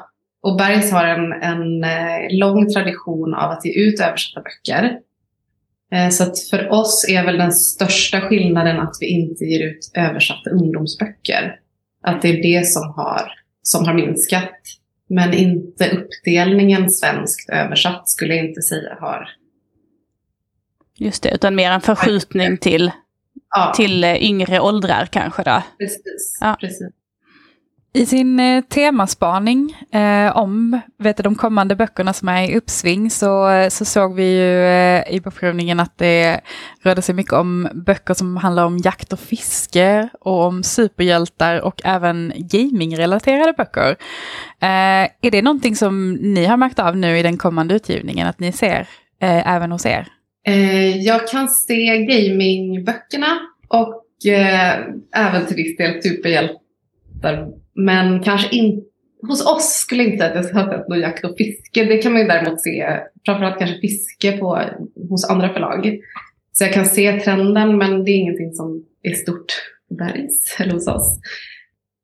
Och Bergs har en, en eh, lång tradition av att ge ut översatta böcker. Eh, så att för oss är väl den största skillnaden att vi inte ger ut översatta ungdomsböcker. Att det är det som har, som har minskat. Men inte uppdelningen svenskt översatt skulle jag inte säga har Just det, utan mer en förskjutning till, ja. till eh, yngre åldrar kanske då. Precis. Ja. Precis. I sin eh, temaspaning eh, om vet du, de kommande böckerna som är i uppsving så, eh, så såg vi ju eh, i bokprövningen att det rörde sig mycket om böcker som handlar om jakt och fiske och om superhjältar och även gamingrelaterade böcker. Eh, är det någonting som ni har märkt av nu i den kommande utgivningen, att ni ser eh, även hos er? Eh, jag kan se gamingböckerna och eh, även till viss del superhjältar. Men kanske inte hos oss skulle inte att jag ha sett någon jakt och fiske. Det kan man ju däremot se, framförallt kanske fiske på, hos andra förlag. Så jag kan se trenden, men det är ingenting som är stort där eller hos oss.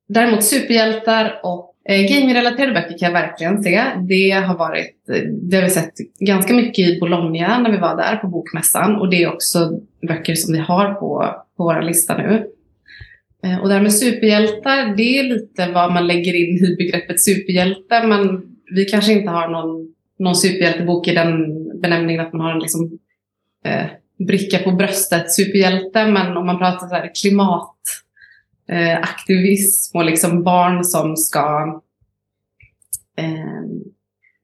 Däremot superhjältar och Eh, böcker kan jag verkligen se. Det har varit, eh, det har vi sett ganska mycket i Bologna när vi var där på bokmässan och det är också böcker som vi har på, på vår lista nu. Eh, och det här med superhjältar, det är lite vad man lägger in i begreppet superhjälte, men vi kanske inte har någon, någon superhjältebok i den benämningen att man har en liksom, eh, bricka på bröstet superhjälte, men om man pratar så här klimat eh, aktivism och liksom barn som ska eh,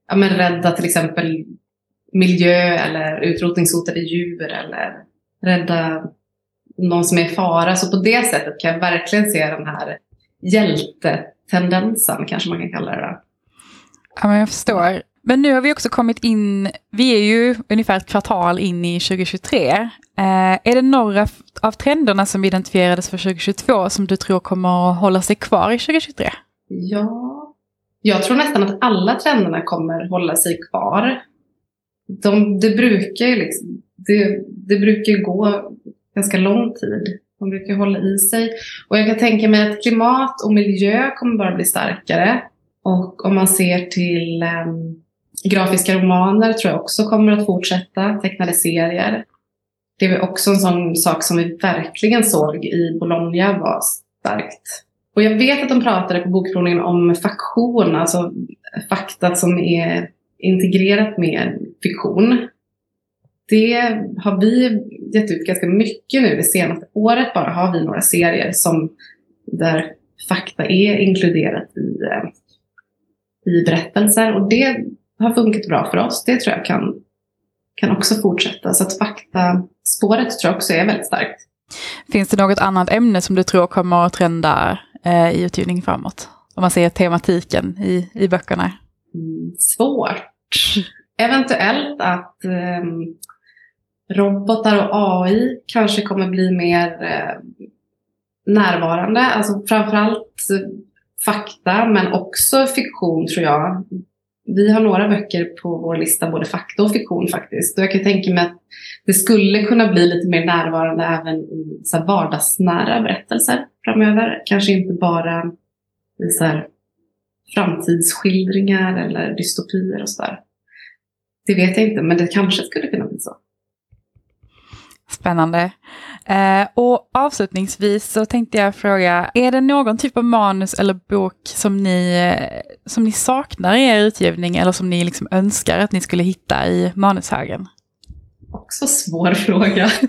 ja, men rädda till exempel miljö eller utrotningshotade djur eller rädda någon som är i fara. Så på det sättet kan jag verkligen se den här hjältetendensen, kanske man kan kalla det. Då. Ja, men jag förstår. Men nu har vi också kommit in, vi är ju ungefär ett kvartal in i 2023. Eh, är det några av trenderna som identifierades för 2022 som du tror kommer att hålla sig kvar i 2023? Ja, jag tror nästan att alla trenderna kommer hålla sig kvar. De, det, brukar ju liksom, det, det brukar gå ganska lång tid. De brukar hålla i sig. Och jag kan tänka mig att klimat och miljö kommer bara bli starkare. Och om man ser till um, Grafiska romaner tror jag också kommer att fortsätta, tecknade serier. Det är också en sån sak som vi verkligen såg i Bologna var starkt. Och jag vet att de pratade på bokprovningen om faktion, alltså fakta som är integrerat med fiktion. Det har vi gett ut ganska mycket nu det senaste året bara har vi några serier som där fakta är inkluderat i, eh, i berättelser. Och det har funkat bra för oss. Det tror jag kan, kan också fortsätta. Så att faktaspåret tror jag också är väldigt starkt. Finns det något annat ämne som du tror kommer att trenda eh, i utgivning framåt? Om man ser tematiken i, i böckerna. Mm, svårt. Eventuellt att eh, robotar och AI kanske kommer bli mer eh, närvarande. Alltså framförallt fakta men också fiktion tror jag vi har några böcker på vår lista, både fakta och fiktion faktiskt. Och jag kan tänka mig att det skulle kunna bli lite mer närvarande även i så här vardagsnära berättelser framöver. Kanske inte bara i så här framtidsskildringar eller dystopier och sådär. Det vet jag inte, men det kanske skulle kunna bli så. Spännande. Eh, och avslutningsvis så tänkte jag fråga, är det någon typ av manus eller bok som ni, som ni saknar i er utgivning eller som ni liksom önskar att ni skulle hitta i manushögen? Också svår fråga.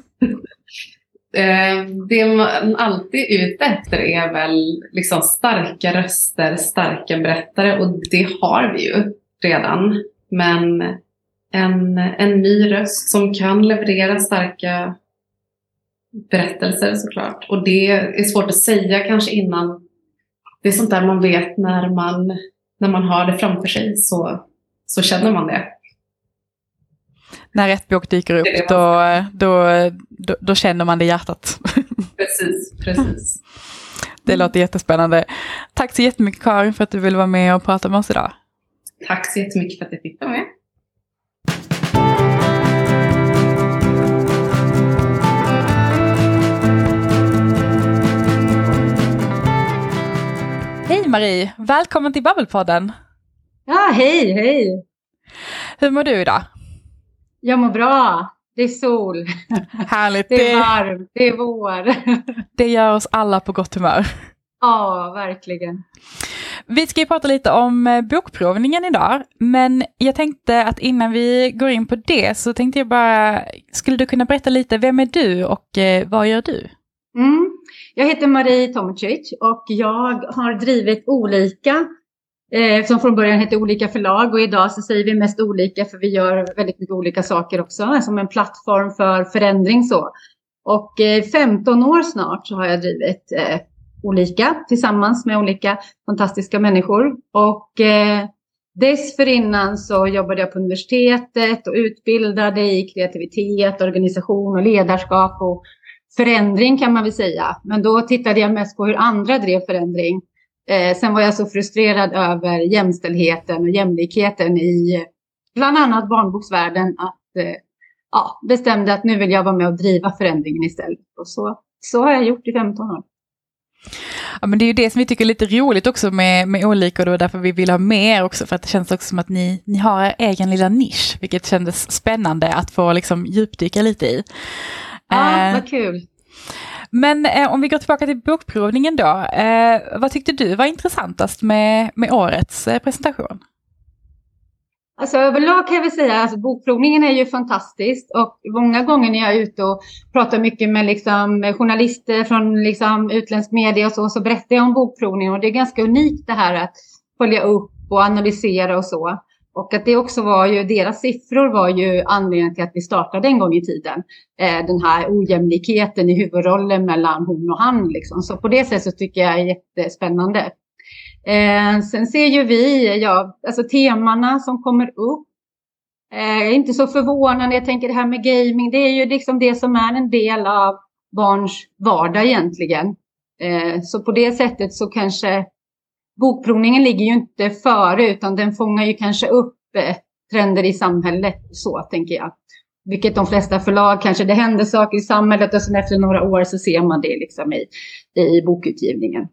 Eh, det man alltid är ute efter är väl liksom starka röster, starka berättare och det har vi ju redan. Men en, en ny röst som kan leverera starka berättelser såklart. Och det är svårt att säga kanske innan. Det är sånt där man vet när man, när man har det framför sig så, så känner man det. När rätt bok dyker upp då, då, då, då, känner man det i hjärtat. Precis, precis. Det låter jättespännande. Tack så jättemycket Karin för att du ville vara med och prata med oss idag. Tack så jättemycket för att jag fick vara med. Marie! Välkommen till Babbelpodden! Ja, hej, hej! Hur mår du idag? Jag mår bra. Det är sol. Härligt. Det är varmt. Det är vår. Det gör oss alla på gott humör. Ja, verkligen. Vi ska ju prata lite om eh, bokprovningen idag, men jag tänkte att innan vi går in på det så tänkte jag bara, skulle du kunna berätta lite, vem är du och eh, vad gör du? Mm. Jag heter Marie Tomicic och jag har drivit olika eh, som från början hette Olika förlag och idag så säger vi mest olika för vi gör väldigt mycket olika saker också som en plattform för förändring så. Och eh, 15 år snart så har jag drivit eh, olika tillsammans med olika fantastiska människor och eh, Dessförinnan så jobbade jag på universitetet och utbildade i kreativitet, organisation och ledarskap och förändring kan man väl säga. Men då tittade jag mest på hur andra drev förändring. Eh, sen var jag så frustrerad över jämställdheten och jämlikheten i bland annat barnboksvärlden att eh, ja, bestämde att nu vill jag vara med och driva förändringen istället. Och så, så har jag gjort i 15 år. Ja, men det är ju det som vi tycker är lite roligt också med, med olika och då därför vi vill ha mer också för att det känns också som att ni, ni har er egen lilla nisch, vilket kändes spännande att få liksom djupdyka lite i. Ja, eh, vad kul. Men eh, om vi går tillbaka till bokprovningen då. Eh, vad tyckte du var intressantast med, med årets eh, presentation? Alltså överlag kan jag väl säga att alltså, bokprovningen är ju fantastisk och många gånger när jag är ute och pratar mycket med liksom, journalister från liksom, utländsk media och så, så berättar jag om bokprovningen och det är ganska unikt det här att följa upp och analysera och så. Och att det också var ju, deras siffror var ju anledningen till att vi startade en gång i tiden. Eh, den här ojämlikheten i huvudrollen mellan hon och han. Liksom. Så på det sättet så tycker jag är jättespännande. Eh, sen ser ju vi, ja, alltså temana som kommer upp. Eh, inte så förvånande, jag tänker det här med gaming, det är ju liksom det som är en del av barns vardag egentligen. Eh, så på det sättet så kanske bokprovningen ligger ju inte före utan den fångar ju kanske upp eh, trender i samhället så tänker jag. Vilket de flesta förlag kanske, det händer saker i samhället och sen efter några år så ser man det liksom i, i bokutgivningen.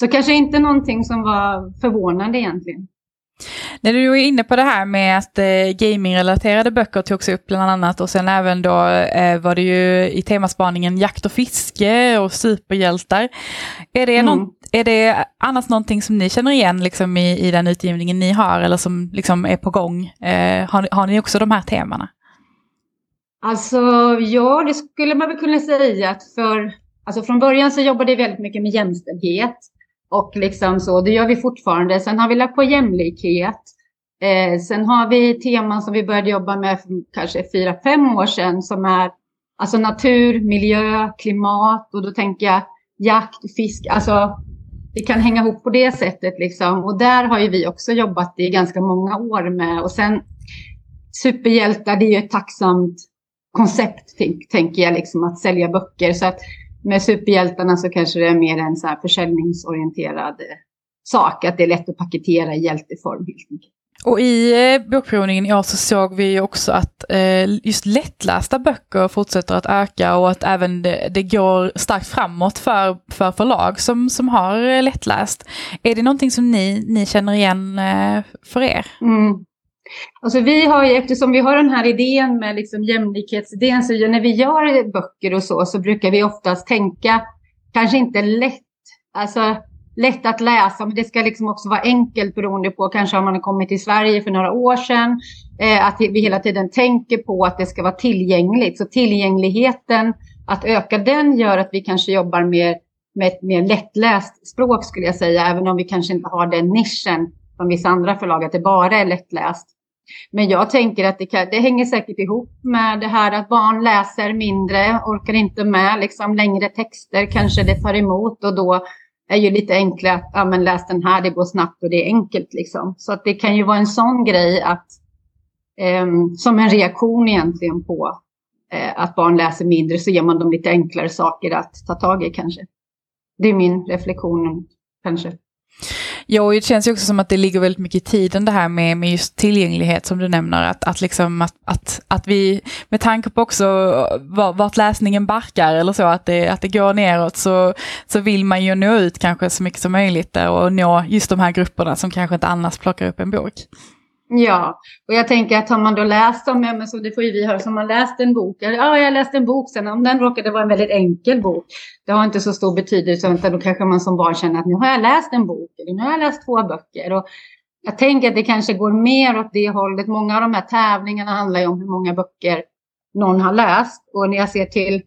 Så kanske inte någonting som var förvånande egentligen. När du är inne på det här med att eh, gamingrelaterade böcker togs upp bland annat och sen även då eh, var det ju i temaspaningen jakt och fiske och superhjältar. Är det, mm. någon, är det annars någonting som ni känner igen liksom, i, i den utgivningen ni har eller som liksom är på gång? Eh, har, har ni också de här temana? Alltså ja, det skulle man väl kunna säga att för, alltså från början så jobbade vi väldigt mycket med jämställdhet. Och liksom så, det gör vi fortfarande. Sen har vi lagt på jämlikhet. Eh, sen har vi teman som vi började jobba med för kanske fyra, fem år sedan som är alltså natur, miljö, klimat och då tänker jag jakt, fisk. Alltså det kan hänga ihop på det sättet liksom. Och där har ju vi också jobbat i ganska många år med. Och sen superhjältar, det är ju ett tacksamt koncept, tänker jag, liksom att sälja böcker. Så att med superhjältarna så kanske det är mer en så här försäljningsorienterad eh, sak. Att det är lätt att paketera i hjälteform. Och i eh, bokprovningen i år så såg vi också att eh, just lättlästa böcker fortsätter att öka och att även det, det, går starkt framåt för, för förlag som, som har eh, lättläst. Är det någonting som ni, ni känner igen eh, för er? Mm. Alltså vi har ju, eftersom vi har den här idén med liksom jämlikhetsidén, så när vi gör böcker och så, så brukar vi oftast tänka, kanske inte lätt, alltså lätt att läsa, men det ska liksom också vara enkelt beroende på kanske om man har kommit till Sverige för några år sedan. Eh, att vi hela tiden tänker på att det ska vara tillgängligt. Så tillgängligheten att öka den gör att vi kanske jobbar mer med ett mer lättläst språk skulle jag säga, även om vi kanske inte har den nischen som vissa andra förlag, att det bara är lättläst. Men jag tänker att det, kan, det hänger säkert ihop med det här att barn läser mindre, orkar inte med liksom längre texter, kanske det tar emot och då är ju lite enkla att ja, men läs den här, det går snabbt och det är enkelt. Liksom. Så att det kan ju vara en sån grej att eh, som en reaktion egentligen på eh, att barn läser mindre så ger man dem lite enklare saker att ta tag i kanske. Det är min reflektion kanske. Ja, och det känns ju också som att det ligger väldigt mycket i tiden det här med, med just tillgänglighet som du nämner. Att, att, liksom, att, att, att vi, med tanke på också vart läsningen barkar eller så, att det, att det går neråt, så, så vill man ju nå ut kanske så mycket som möjligt och nå just de här grupperna som kanske inte annars plockar upp en bok. Ja, och jag tänker att har man då läst om, ja, men så det får ju vi höra, så man läst en bok, eller ja, jag läste en bok sen, om den råkade vara en väldigt enkel bok, det har inte så stor betydelse, utan då kanske man som barn känner att nu har jag läst en bok, eller nu har jag läst två böcker. Och jag tänker att det kanske går mer åt det hållet. Många av de här tävlingarna handlar ju om hur många böcker någon har läst. Och när jag ser till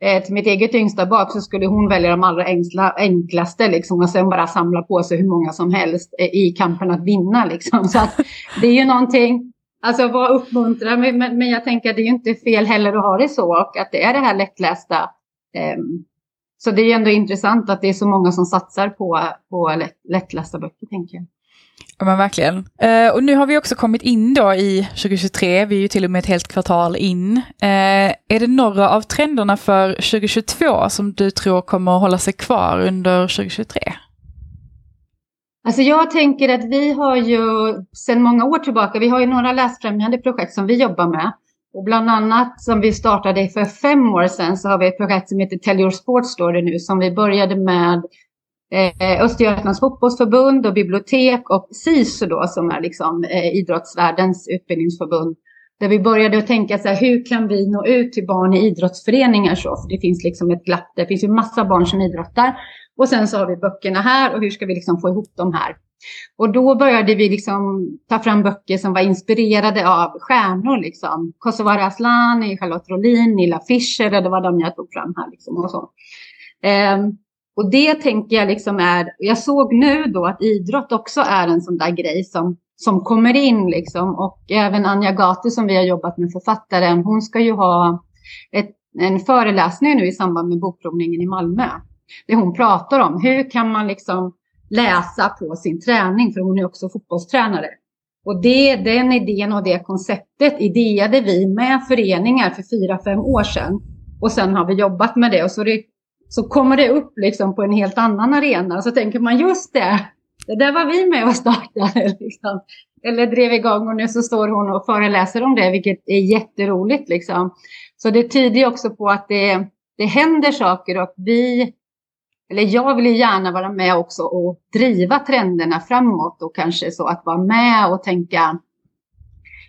Eh, till mitt eget yngsta barn så skulle hon välja de allra enkla, enklaste liksom, och sen bara samla på sig hur många som helst eh, i kampen att vinna. Liksom. Så att, det är ju någonting, alltså vara uppmuntrad, men, men, men, jag tänker att det är ju inte fel heller att ha det så och att det är det här lättlästa. Ehm, så det är ju ändå intressant att det är så många som satsar på, på lätt, lättlästa böcker, tänker jag. Ja men verkligen. Uh, och nu har vi också kommit in då i 2023, vi är ju till och med ett helt kvartal in. Uh, är det några av trenderna för 2022 som du tror kommer att hålla sig kvar under 2023? Alltså jag tänker att vi har ju sedan många år tillbaka, vi har ju några läsfrämjande projekt som vi jobbar med. Och bland annat som vi startade för fem år sedan så har vi ett projekt som heter Tell Your Sports Story nu som vi började med eh, Östergötlands fotbollsförbund och bibliotek och SISU då som är liksom eh, idrottsvärldens utbildningsförbund. Där vi började att tänka så här, hur kan vi nå ut till barn i idrottsföreningar så? För det finns liksom ett glapp, det finns ju massa barn som idrottar. Och sen så har vi böckerna här och hur ska vi liksom få ihop de här? Och då började vi liksom ta fram böcker som var inspirerade av stjärnor. Liksom. Kosovare Asllani, Charlotte Rolin, Nilla Fischer, det var de jag tog fram här. Liksom, och så. Um, och det tänker jag liksom är, jag såg nu då att idrott också är en sån där grej som, som kommer in liksom. Och även Anja Gati som vi har jobbat med författaren, hon ska ju ha ett, en föreläsning nu i samband med bokprovningen i Malmö. Det hon pratar om hur kan man liksom läsa på sin träning, för hon är också fotbollstränare. Och det, den idén och det konceptet ideade vi med föreningar för fyra, fem år sedan. Och sen har vi jobbat med det och så det så kommer det upp liksom på en helt annan arena. Så tänker man just det, det där var vi med och startade. Liksom. Eller drev igång och nu så står hon och föreläser om det, vilket är jätteroligt. Liksom. Så det tyder också på att det, det händer saker och vi, eller jag vill ju gärna vara med också och driva trenderna framåt och kanske så att vara med och tänka,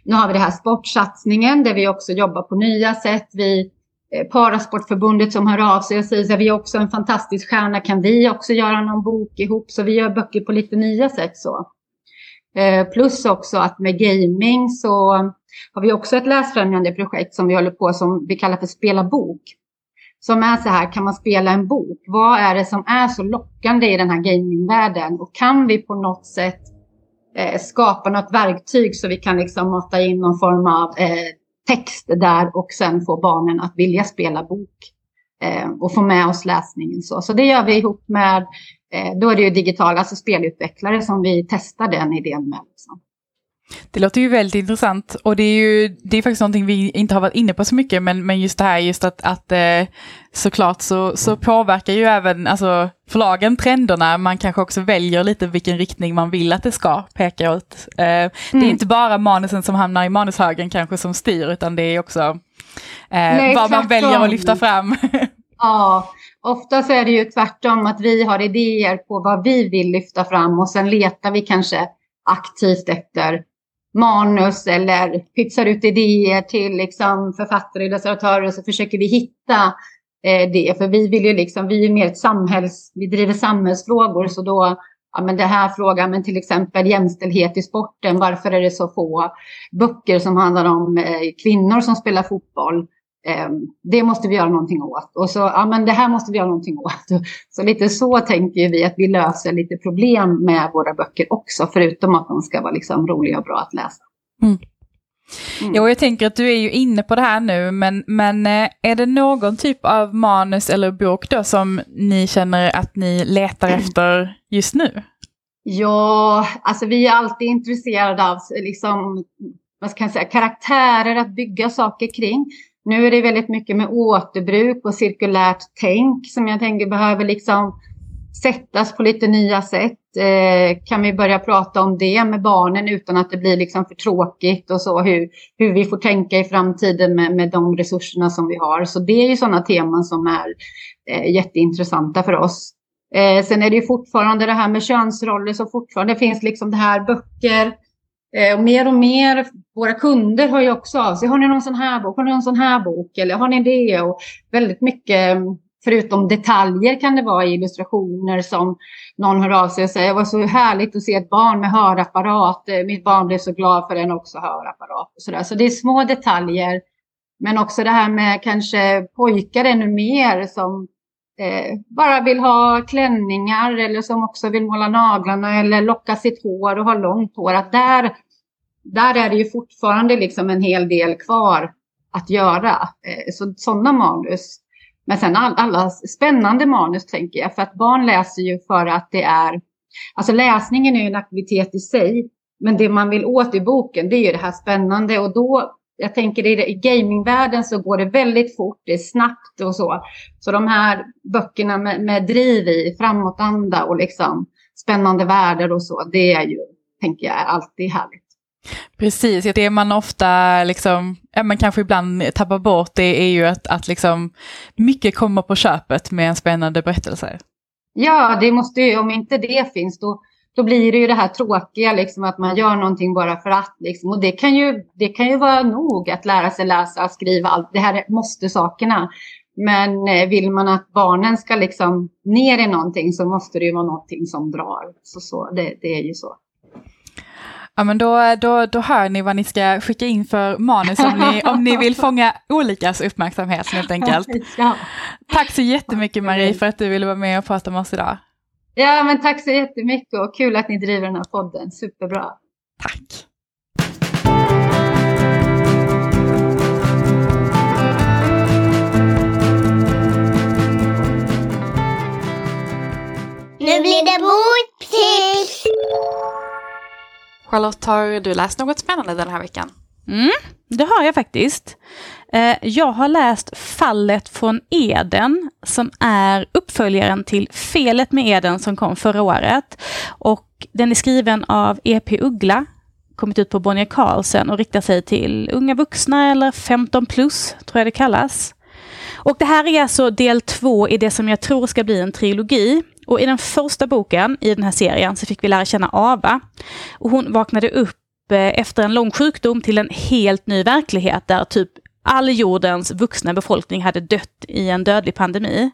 nu har vi det här sportsatsningen där vi också jobbar på nya sätt. Vi Eh, Parasportförbundet som hör av sig och säger att vi är också en fantastisk stjärna, kan vi också göra någon bok ihop? Så vi gör böcker på lite nya sätt så. Eh, plus också att med gaming så har vi också ett läsfrämjande projekt som vi håller på som vi kallar för Spela bok. Som är så här, kan man spela en bok? Vad är det som är så lockande i den här gamingvärlden? Och kan vi på något sätt eh, skapa något verktyg så vi kan liksom mata in någon form av eh, text där och sen få barnen att vilja spela bok eh, och få med oss läsningen. Så, så det gör vi ihop med, eh, då är det ju digitala, alltså spelutvecklare som vi testar den idén med. Liksom. Det låter ju väldigt intressant och det är ju det är faktiskt någonting vi inte har varit inne på så mycket men, men just det här just att, att eh, såklart så, så påverkar ju även alltså, förlagen trenderna. Man kanske också väljer lite vilken riktning man vill att det ska peka ut. Eh, mm. Det är mm. inte bara manusen som hamnar i manushögen kanske som styr utan det är också eh, Nej, vad man väljer att lyfta fram. ja, ofta så är det ju tvärtom att vi har idéer på vad vi vill lyfta fram och sen letar vi kanske aktivt efter manus eller pytsar ut idéer till liksom författare, illustratörer så försöker vi hitta eh, det. För vi vill ju liksom, vi är mer ett samhälls, vi driver samhällsfrågor så då, ja men det här frågan, men till exempel jämställdhet i sporten, varför är det så få böcker som handlar om eh, kvinnor som spelar fotboll? Eh, det måste vi göra någonting åt. Och så, ja men det här måste vi göra någonting åt. Så lite så tänker vi att vi löser lite problem med våra böcker också, förutom att de ska vara liksom roliga och bra att läsa. Mm. Mm. Jo, jag tänker att du är ju inne på det här nu, men, men eh, är det någon typ av manus eller bok då som ni känner att ni letar efter just nu? Ja, alltså vi är alltid intresserade av liksom, vad ska jag säga, karaktärer att bygga saker kring. Nu är det väldigt mycket med återbruk och cirkulärt tänk som jag tänker behöver liksom sättas på lite nya sätt. Eh, kan vi börja prata om det med barnen utan att det blir liksom för tråkigt och så hur, hur vi får tänka i framtiden med, med de resurserna som vi har. Så det är ju sådana teman som är eh, jätteintressanta för oss. Eh, sen är det ju fortfarande det här med könsroller så fortfarande finns liksom det här böcker eh, och mer och mer, våra kunder hör ju också av sig. Har ni någon sån här bok? Har ni någon sån här bok? Eller har ni det? Och väldigt mycket mm, förutom detaljer kan det vara illustrationer som någon hör av sig och säger det var så härligt att se ett barn med hörapparat. Eh, mitt barn blev så glad för den också hörapparat. Och så, där. så det är små detaljer. Men också det här med kanske pojkar ännu mer som eh, bara vill ha klänningar eller som också vill måla naglarna eller locka sitt hår och ha långt hår. Att där, där är det ju fortfarande liksom en hel del kvar att göra. Eh, så sådana manus men sen all, alla spännande manus tänker jag, för att barn läser ju för att det är, alltså läsningen är ju en aktivitet i sig, men det man vill åt i boken det är ju det här spännande och då, jag tänker i, i gamingvärlden så går det väldigt fort, det är snabbt och så. Så de här böckerna med, med driv i, framåtanda och liksom spännande världar och så, det är ju, tänker jag, alltid härligt. Precis, det man ofta liksom, men kanske ibland tappar bort det är ju att, att liksom mycket kommer på köpet med en spännande berättelse. Ja, det måste ju, om inte det finns då, då blir det ju det här tråkiga liksom att man gör någonting bara för att liksom. Och det kan ju, det kan ju vara nog att lära sig läsa, skriva allt. Det här måste sakerna. Men eh, vill man att barnen ska liksom ner i någonting så måste det ju vara någonting som drar. Så, så det, det är ju så. Ja men då, då, då hör ni vad ni ska skicka in för manus om ni, om ni vill fånga olikas uppmärksamhet helt enkelt. Ja. Tack så jättemycket Marie för att du ville vara med och prata med oss idag. Ja men tack så jättemycket och kul att ni driver den här podden, superbra. Tack. Nu blir det boktips! Charlotte, har du läst något spännande den här veckan? Mm, det har jag faktiskt. Eh, jag har läst Fallet från Eden som är uppföljaren till Felet med Eden som kom förra året. Och den är skriven av E.P. Uggla, kommit ut på Bonnier Carlsen och riktar sig till unga vuxna eller 15 plus, tror jag det kallas. Och det här är alltså del två i det som jag tror ska bli en trilogi. Och i den första boken i den här serien så fick vi lära känna Ava. Och hon vaknade upp Eh, efter en lång sjukdom till en helt ny verklighet där typ all jordens vuxna befolkning hade dött i en dödlig pandemi.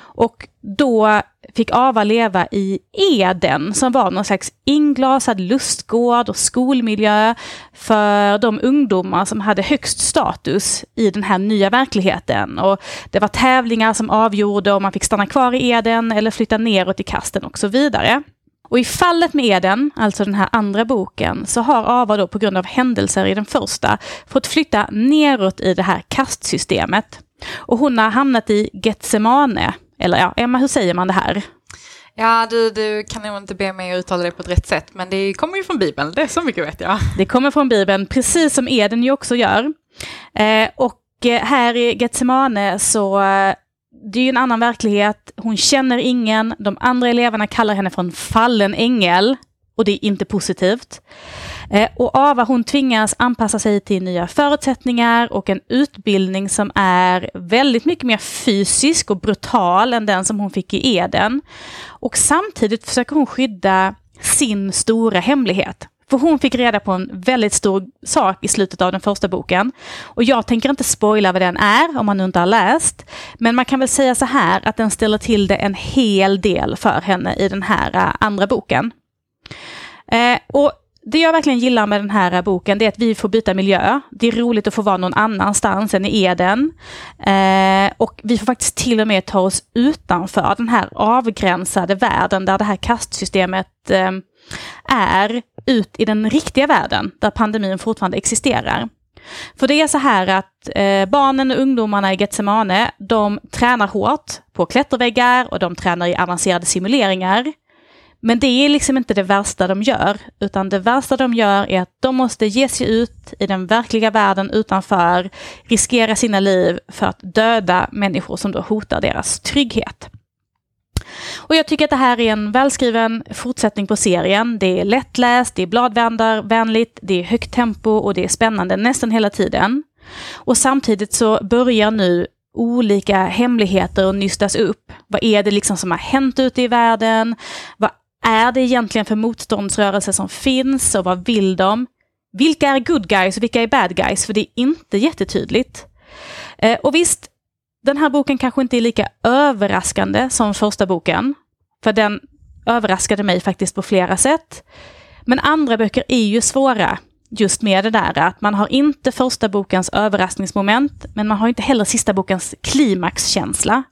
Och då fick Ava leva i Eden som var någon slags inglasad lustgård och skolmiljö för de ungdomar som hade högst status i den här nya verkligheten. Och det var tävlingar som avgjorde om man fick stanna kvar i Eden eller flytta neråt i kasten och så vidare. Och i fallet med Eden, alltså den här andra boken, så har Ava då på grund av händelser i den första fått flytta neråt i det här kastsystemet. Och hon har hamnat i Getsemane, eller ja, Emma, hur säger man det här? Ja, du, du kan nog inte be mig att uttala det på ett rätt sätt, men det kommer ju från Bibeln, det är så mycket vet jag. Det kommer från Bibeln, precis som Eden ju också gör. Eh, och eh, här i Getsemane så eh, det är ju en annan verklighet, hon känner ingen, de andra eleverna kallar henne för en fallen ängel och det är inte positivt. Eh, och Ava hon tvingas anpassa sig till nya förutsättningar och en utbildning som är väldigt mycket mer fysisk och brutal än den som hon fick i Eden. Och samtidigt försöker hon skydda sin stora hemlighet. För hon fick reda på en väldigt stor sak i slutet av den första boken. Och jag tänker inte spoila vad den är om man nu inte har läst. Men man kan väl säga så här att den ställer till det en hel del för henne i den här eh, andra boken. Eh, och det jag verkligen gillar med den här eh, boken det är att vi får byta miljö. Det är roligt att få vara någon annanstans än i Eden. Eh, och vi får faktiskt till och med ta oss utanför den här avgränsade världen där det här kastsystemet eh, är, ut i den riktiga världen där pandemin fortfarande existerar. För det är så här att eh, barnen och ungdomarna i Getsemane, de tränar hårt på klätterväggar och de tränar i avancerade simuleringar. Men det är liksom inte det värsta de gör, utan det värsta de gör är att de måste ge sig ut i den verkliga världen utanför, riskera sina liv för att döda människor som då hotar deras trygghet. Och jag tycker att det här är en välskriven fortsättning på serien. Det är lättläst, det är bladvändarvänligt, det är högt tempo och det är spännande nästan hela tiden. Och samtidigt så börjar nu olika hemligheter att nystas upp. Vad är det liksom som har hänt ute i världen? Vad är det egentligen för motståndsrörelser som finns och vad vill de? Vilka är good guys och vilka är bad guys? För det är inte jättetydligt. Eh, och visst, den här boken kanske inte är lika överraskande som första boken. För den överraskade mig faktiskt på flera sätt. Men andra böcker är ju svåra just med det där att man har inte första bokens överraskningsmoment, men man har inte heller sista bokens klimaxkänsla.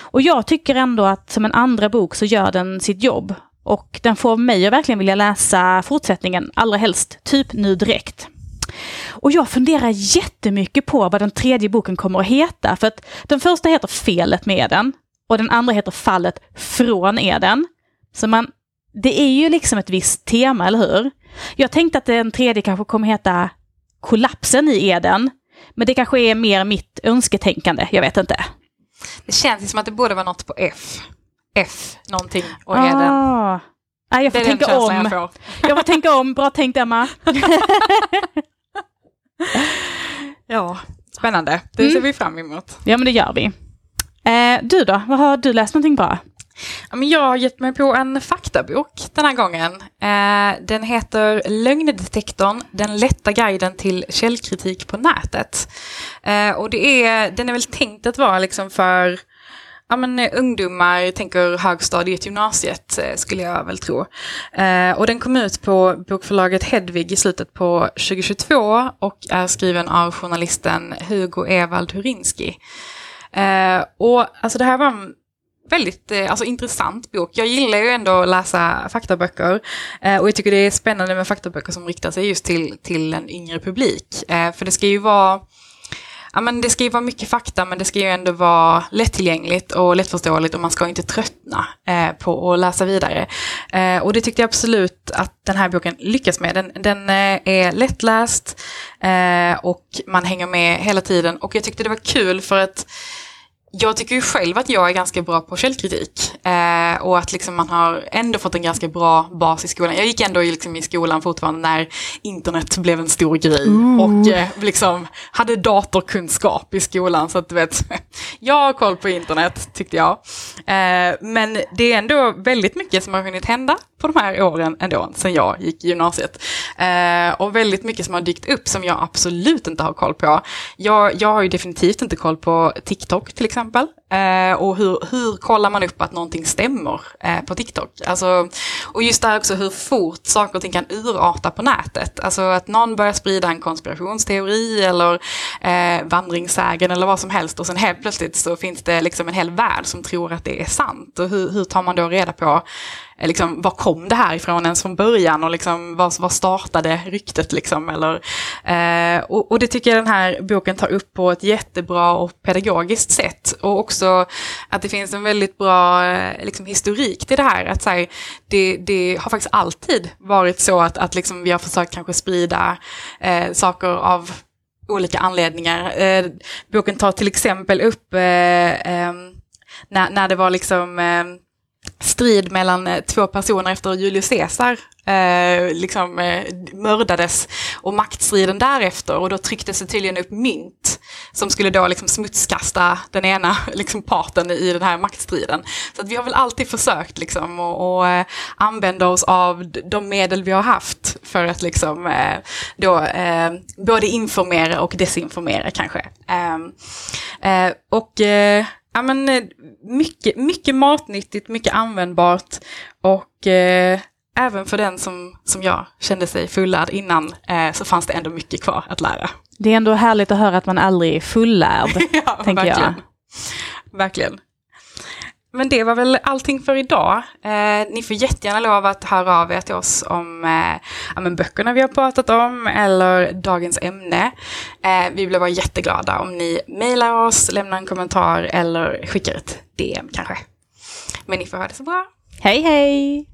Och jag tycker ändå att som en andra bok så gör den sitt jobb. Och den får mig att verkligen vilja läsa fortsättningen, allra helst typ nu direkt. Och jag funderar jättemycket på vad den tredje boken kommer att heta. För att den första heter Felet med Eden och den andra heter Fallet från Eden. Så man, det är ju liksom ett visst tema, eller hur? Jag tänkte att den tredje kanske kommer heta Kollapsen i Eden. Men det kanske är mer mitt önsketänkande, jag vet inte. Det känns som att det borde vara något på F. F någonting och ah. Eden. Nej, jag får tänka om. jag. Jag får tänka om. Bra tänkt, Emma. Ja, spännande. Det Mm. ser vi fram emot. Ja, men det gör vi. Eh, du då? Vad har du läst någonting bra? Ja, men jag har gett mig på en faktabok den här gången. Eh, den heter Lögndetektorn, den lätta guiden till källkritik på nätet. Eh, och det är, den är väl tänkt att vara liksom för ja, men, eh, ungdomar, tänker högstadiet, gymnasiet eh, skulle jag väl tro. Eh, och den kom ut på bokförlaget Hedvig i slutet på 2022 och är skriven av journalisten Hugo Evald Hurinski. Eh, och alltså det här var en väldigt eh, alltså, intressant bok. Jag gillar ju ändå att läsa faktaböcker eh, och jag tycker det är spännande med faktaböcker som riktar sig just till, till en yngre publik. För det ska ju vara Ja, men det ska ju vara mycket fakta men det ska ju ändå vara lättillgängligt och lättförståeligt och man ska inte tröttna eh, på att läsa vidare. Eh, och det tyckte jag absolut att den här boken lyckas med. Den, den eh, är lättläst eh, och man hänger med hela tiden och jag tyckte det var kul för att jag tycker ju själv att jag är ganska bra på källkritik eh, och att liksom man har ändå fått en ganska bra bas i skolan. Jag gick ändå liksom i skolan fortfarande när internet blev en stor grej och eh, liksom hade datorkunskap i skolan så att du vet, jag har koll på internet tyckte jag. Eh, men det är ändå väldigt mycket som har hunnit hända på de här åren ändå, sen jag gick i gymnasiet. Eh, och väldigt mycket som har dykt upp som jag absolut inte har koll på. Jag, jag har ju definitivt inte koll på TikTok till exempel. Eh, och hur, hur kollar man upp att någonting stämmer eh, på TikTok? Alltså, och just det här också hur fort saker och ting kan urarta på nätet. Alltså att någon börjar sprida en konspirationsteori eller eh, vandringssägen eller vad som helst och sen helt plötsligt så finns det liksom en hel värld som tror att det är sant. Och hur, hur tar man då reda på Eh, liksom, var kom det här ifrån ens från början och liksom, var, var startade ryktet liksom? Eller, eh, och, och det tycker jag den här boken tar upp på ett jättebra och pedagogiskt sätt. Och också att det finns en väldigt bra eh, liksom, historik till det här. Att, så här, det, det har faktiskt alltid varit så att, att liksom, vi har försökt kanske sprida eh, saker av olika anledningar. Eh, boken tar till exempel upp eh, eh, när, när det var liksom eh, strid mellan eh, två personer efter Julius Caesar eh, liksom eh, mördades och maktstriden därefter och då trycktes det tydligen upp mynt som skulle då liksom smutskasta den ena liksom parten i den här maktstriden. Så att vi har väl alltid försökt liksom och, och eh, använda oss av de medel vi har haft för att liksom eh, då eh, både informera och desinformera kanske. Ehm, eh, och eh, Ja, men, eh, mycket, mycket matnyttigt, mycket användbart och eh, även för den som, som jag kände sig fullärd innan eh, så fanns det ändå mycket kvar att lära. Det är ändå härligt att höra att man aldrig är fullärd, ja, tänker verkligen. jag. Verkligen. Men det var väl allting för idag. Eh, ni får jättegärna lov att höra av er till oss om eh, ja, men böckerna vi har pratat om eller dagens ämne. Eh, vi blir bara jätteglada om ni mejlar oss, lämnar en kommentar eller skickar ett DM kanske. Men ni får ha det så bra. Hej hej!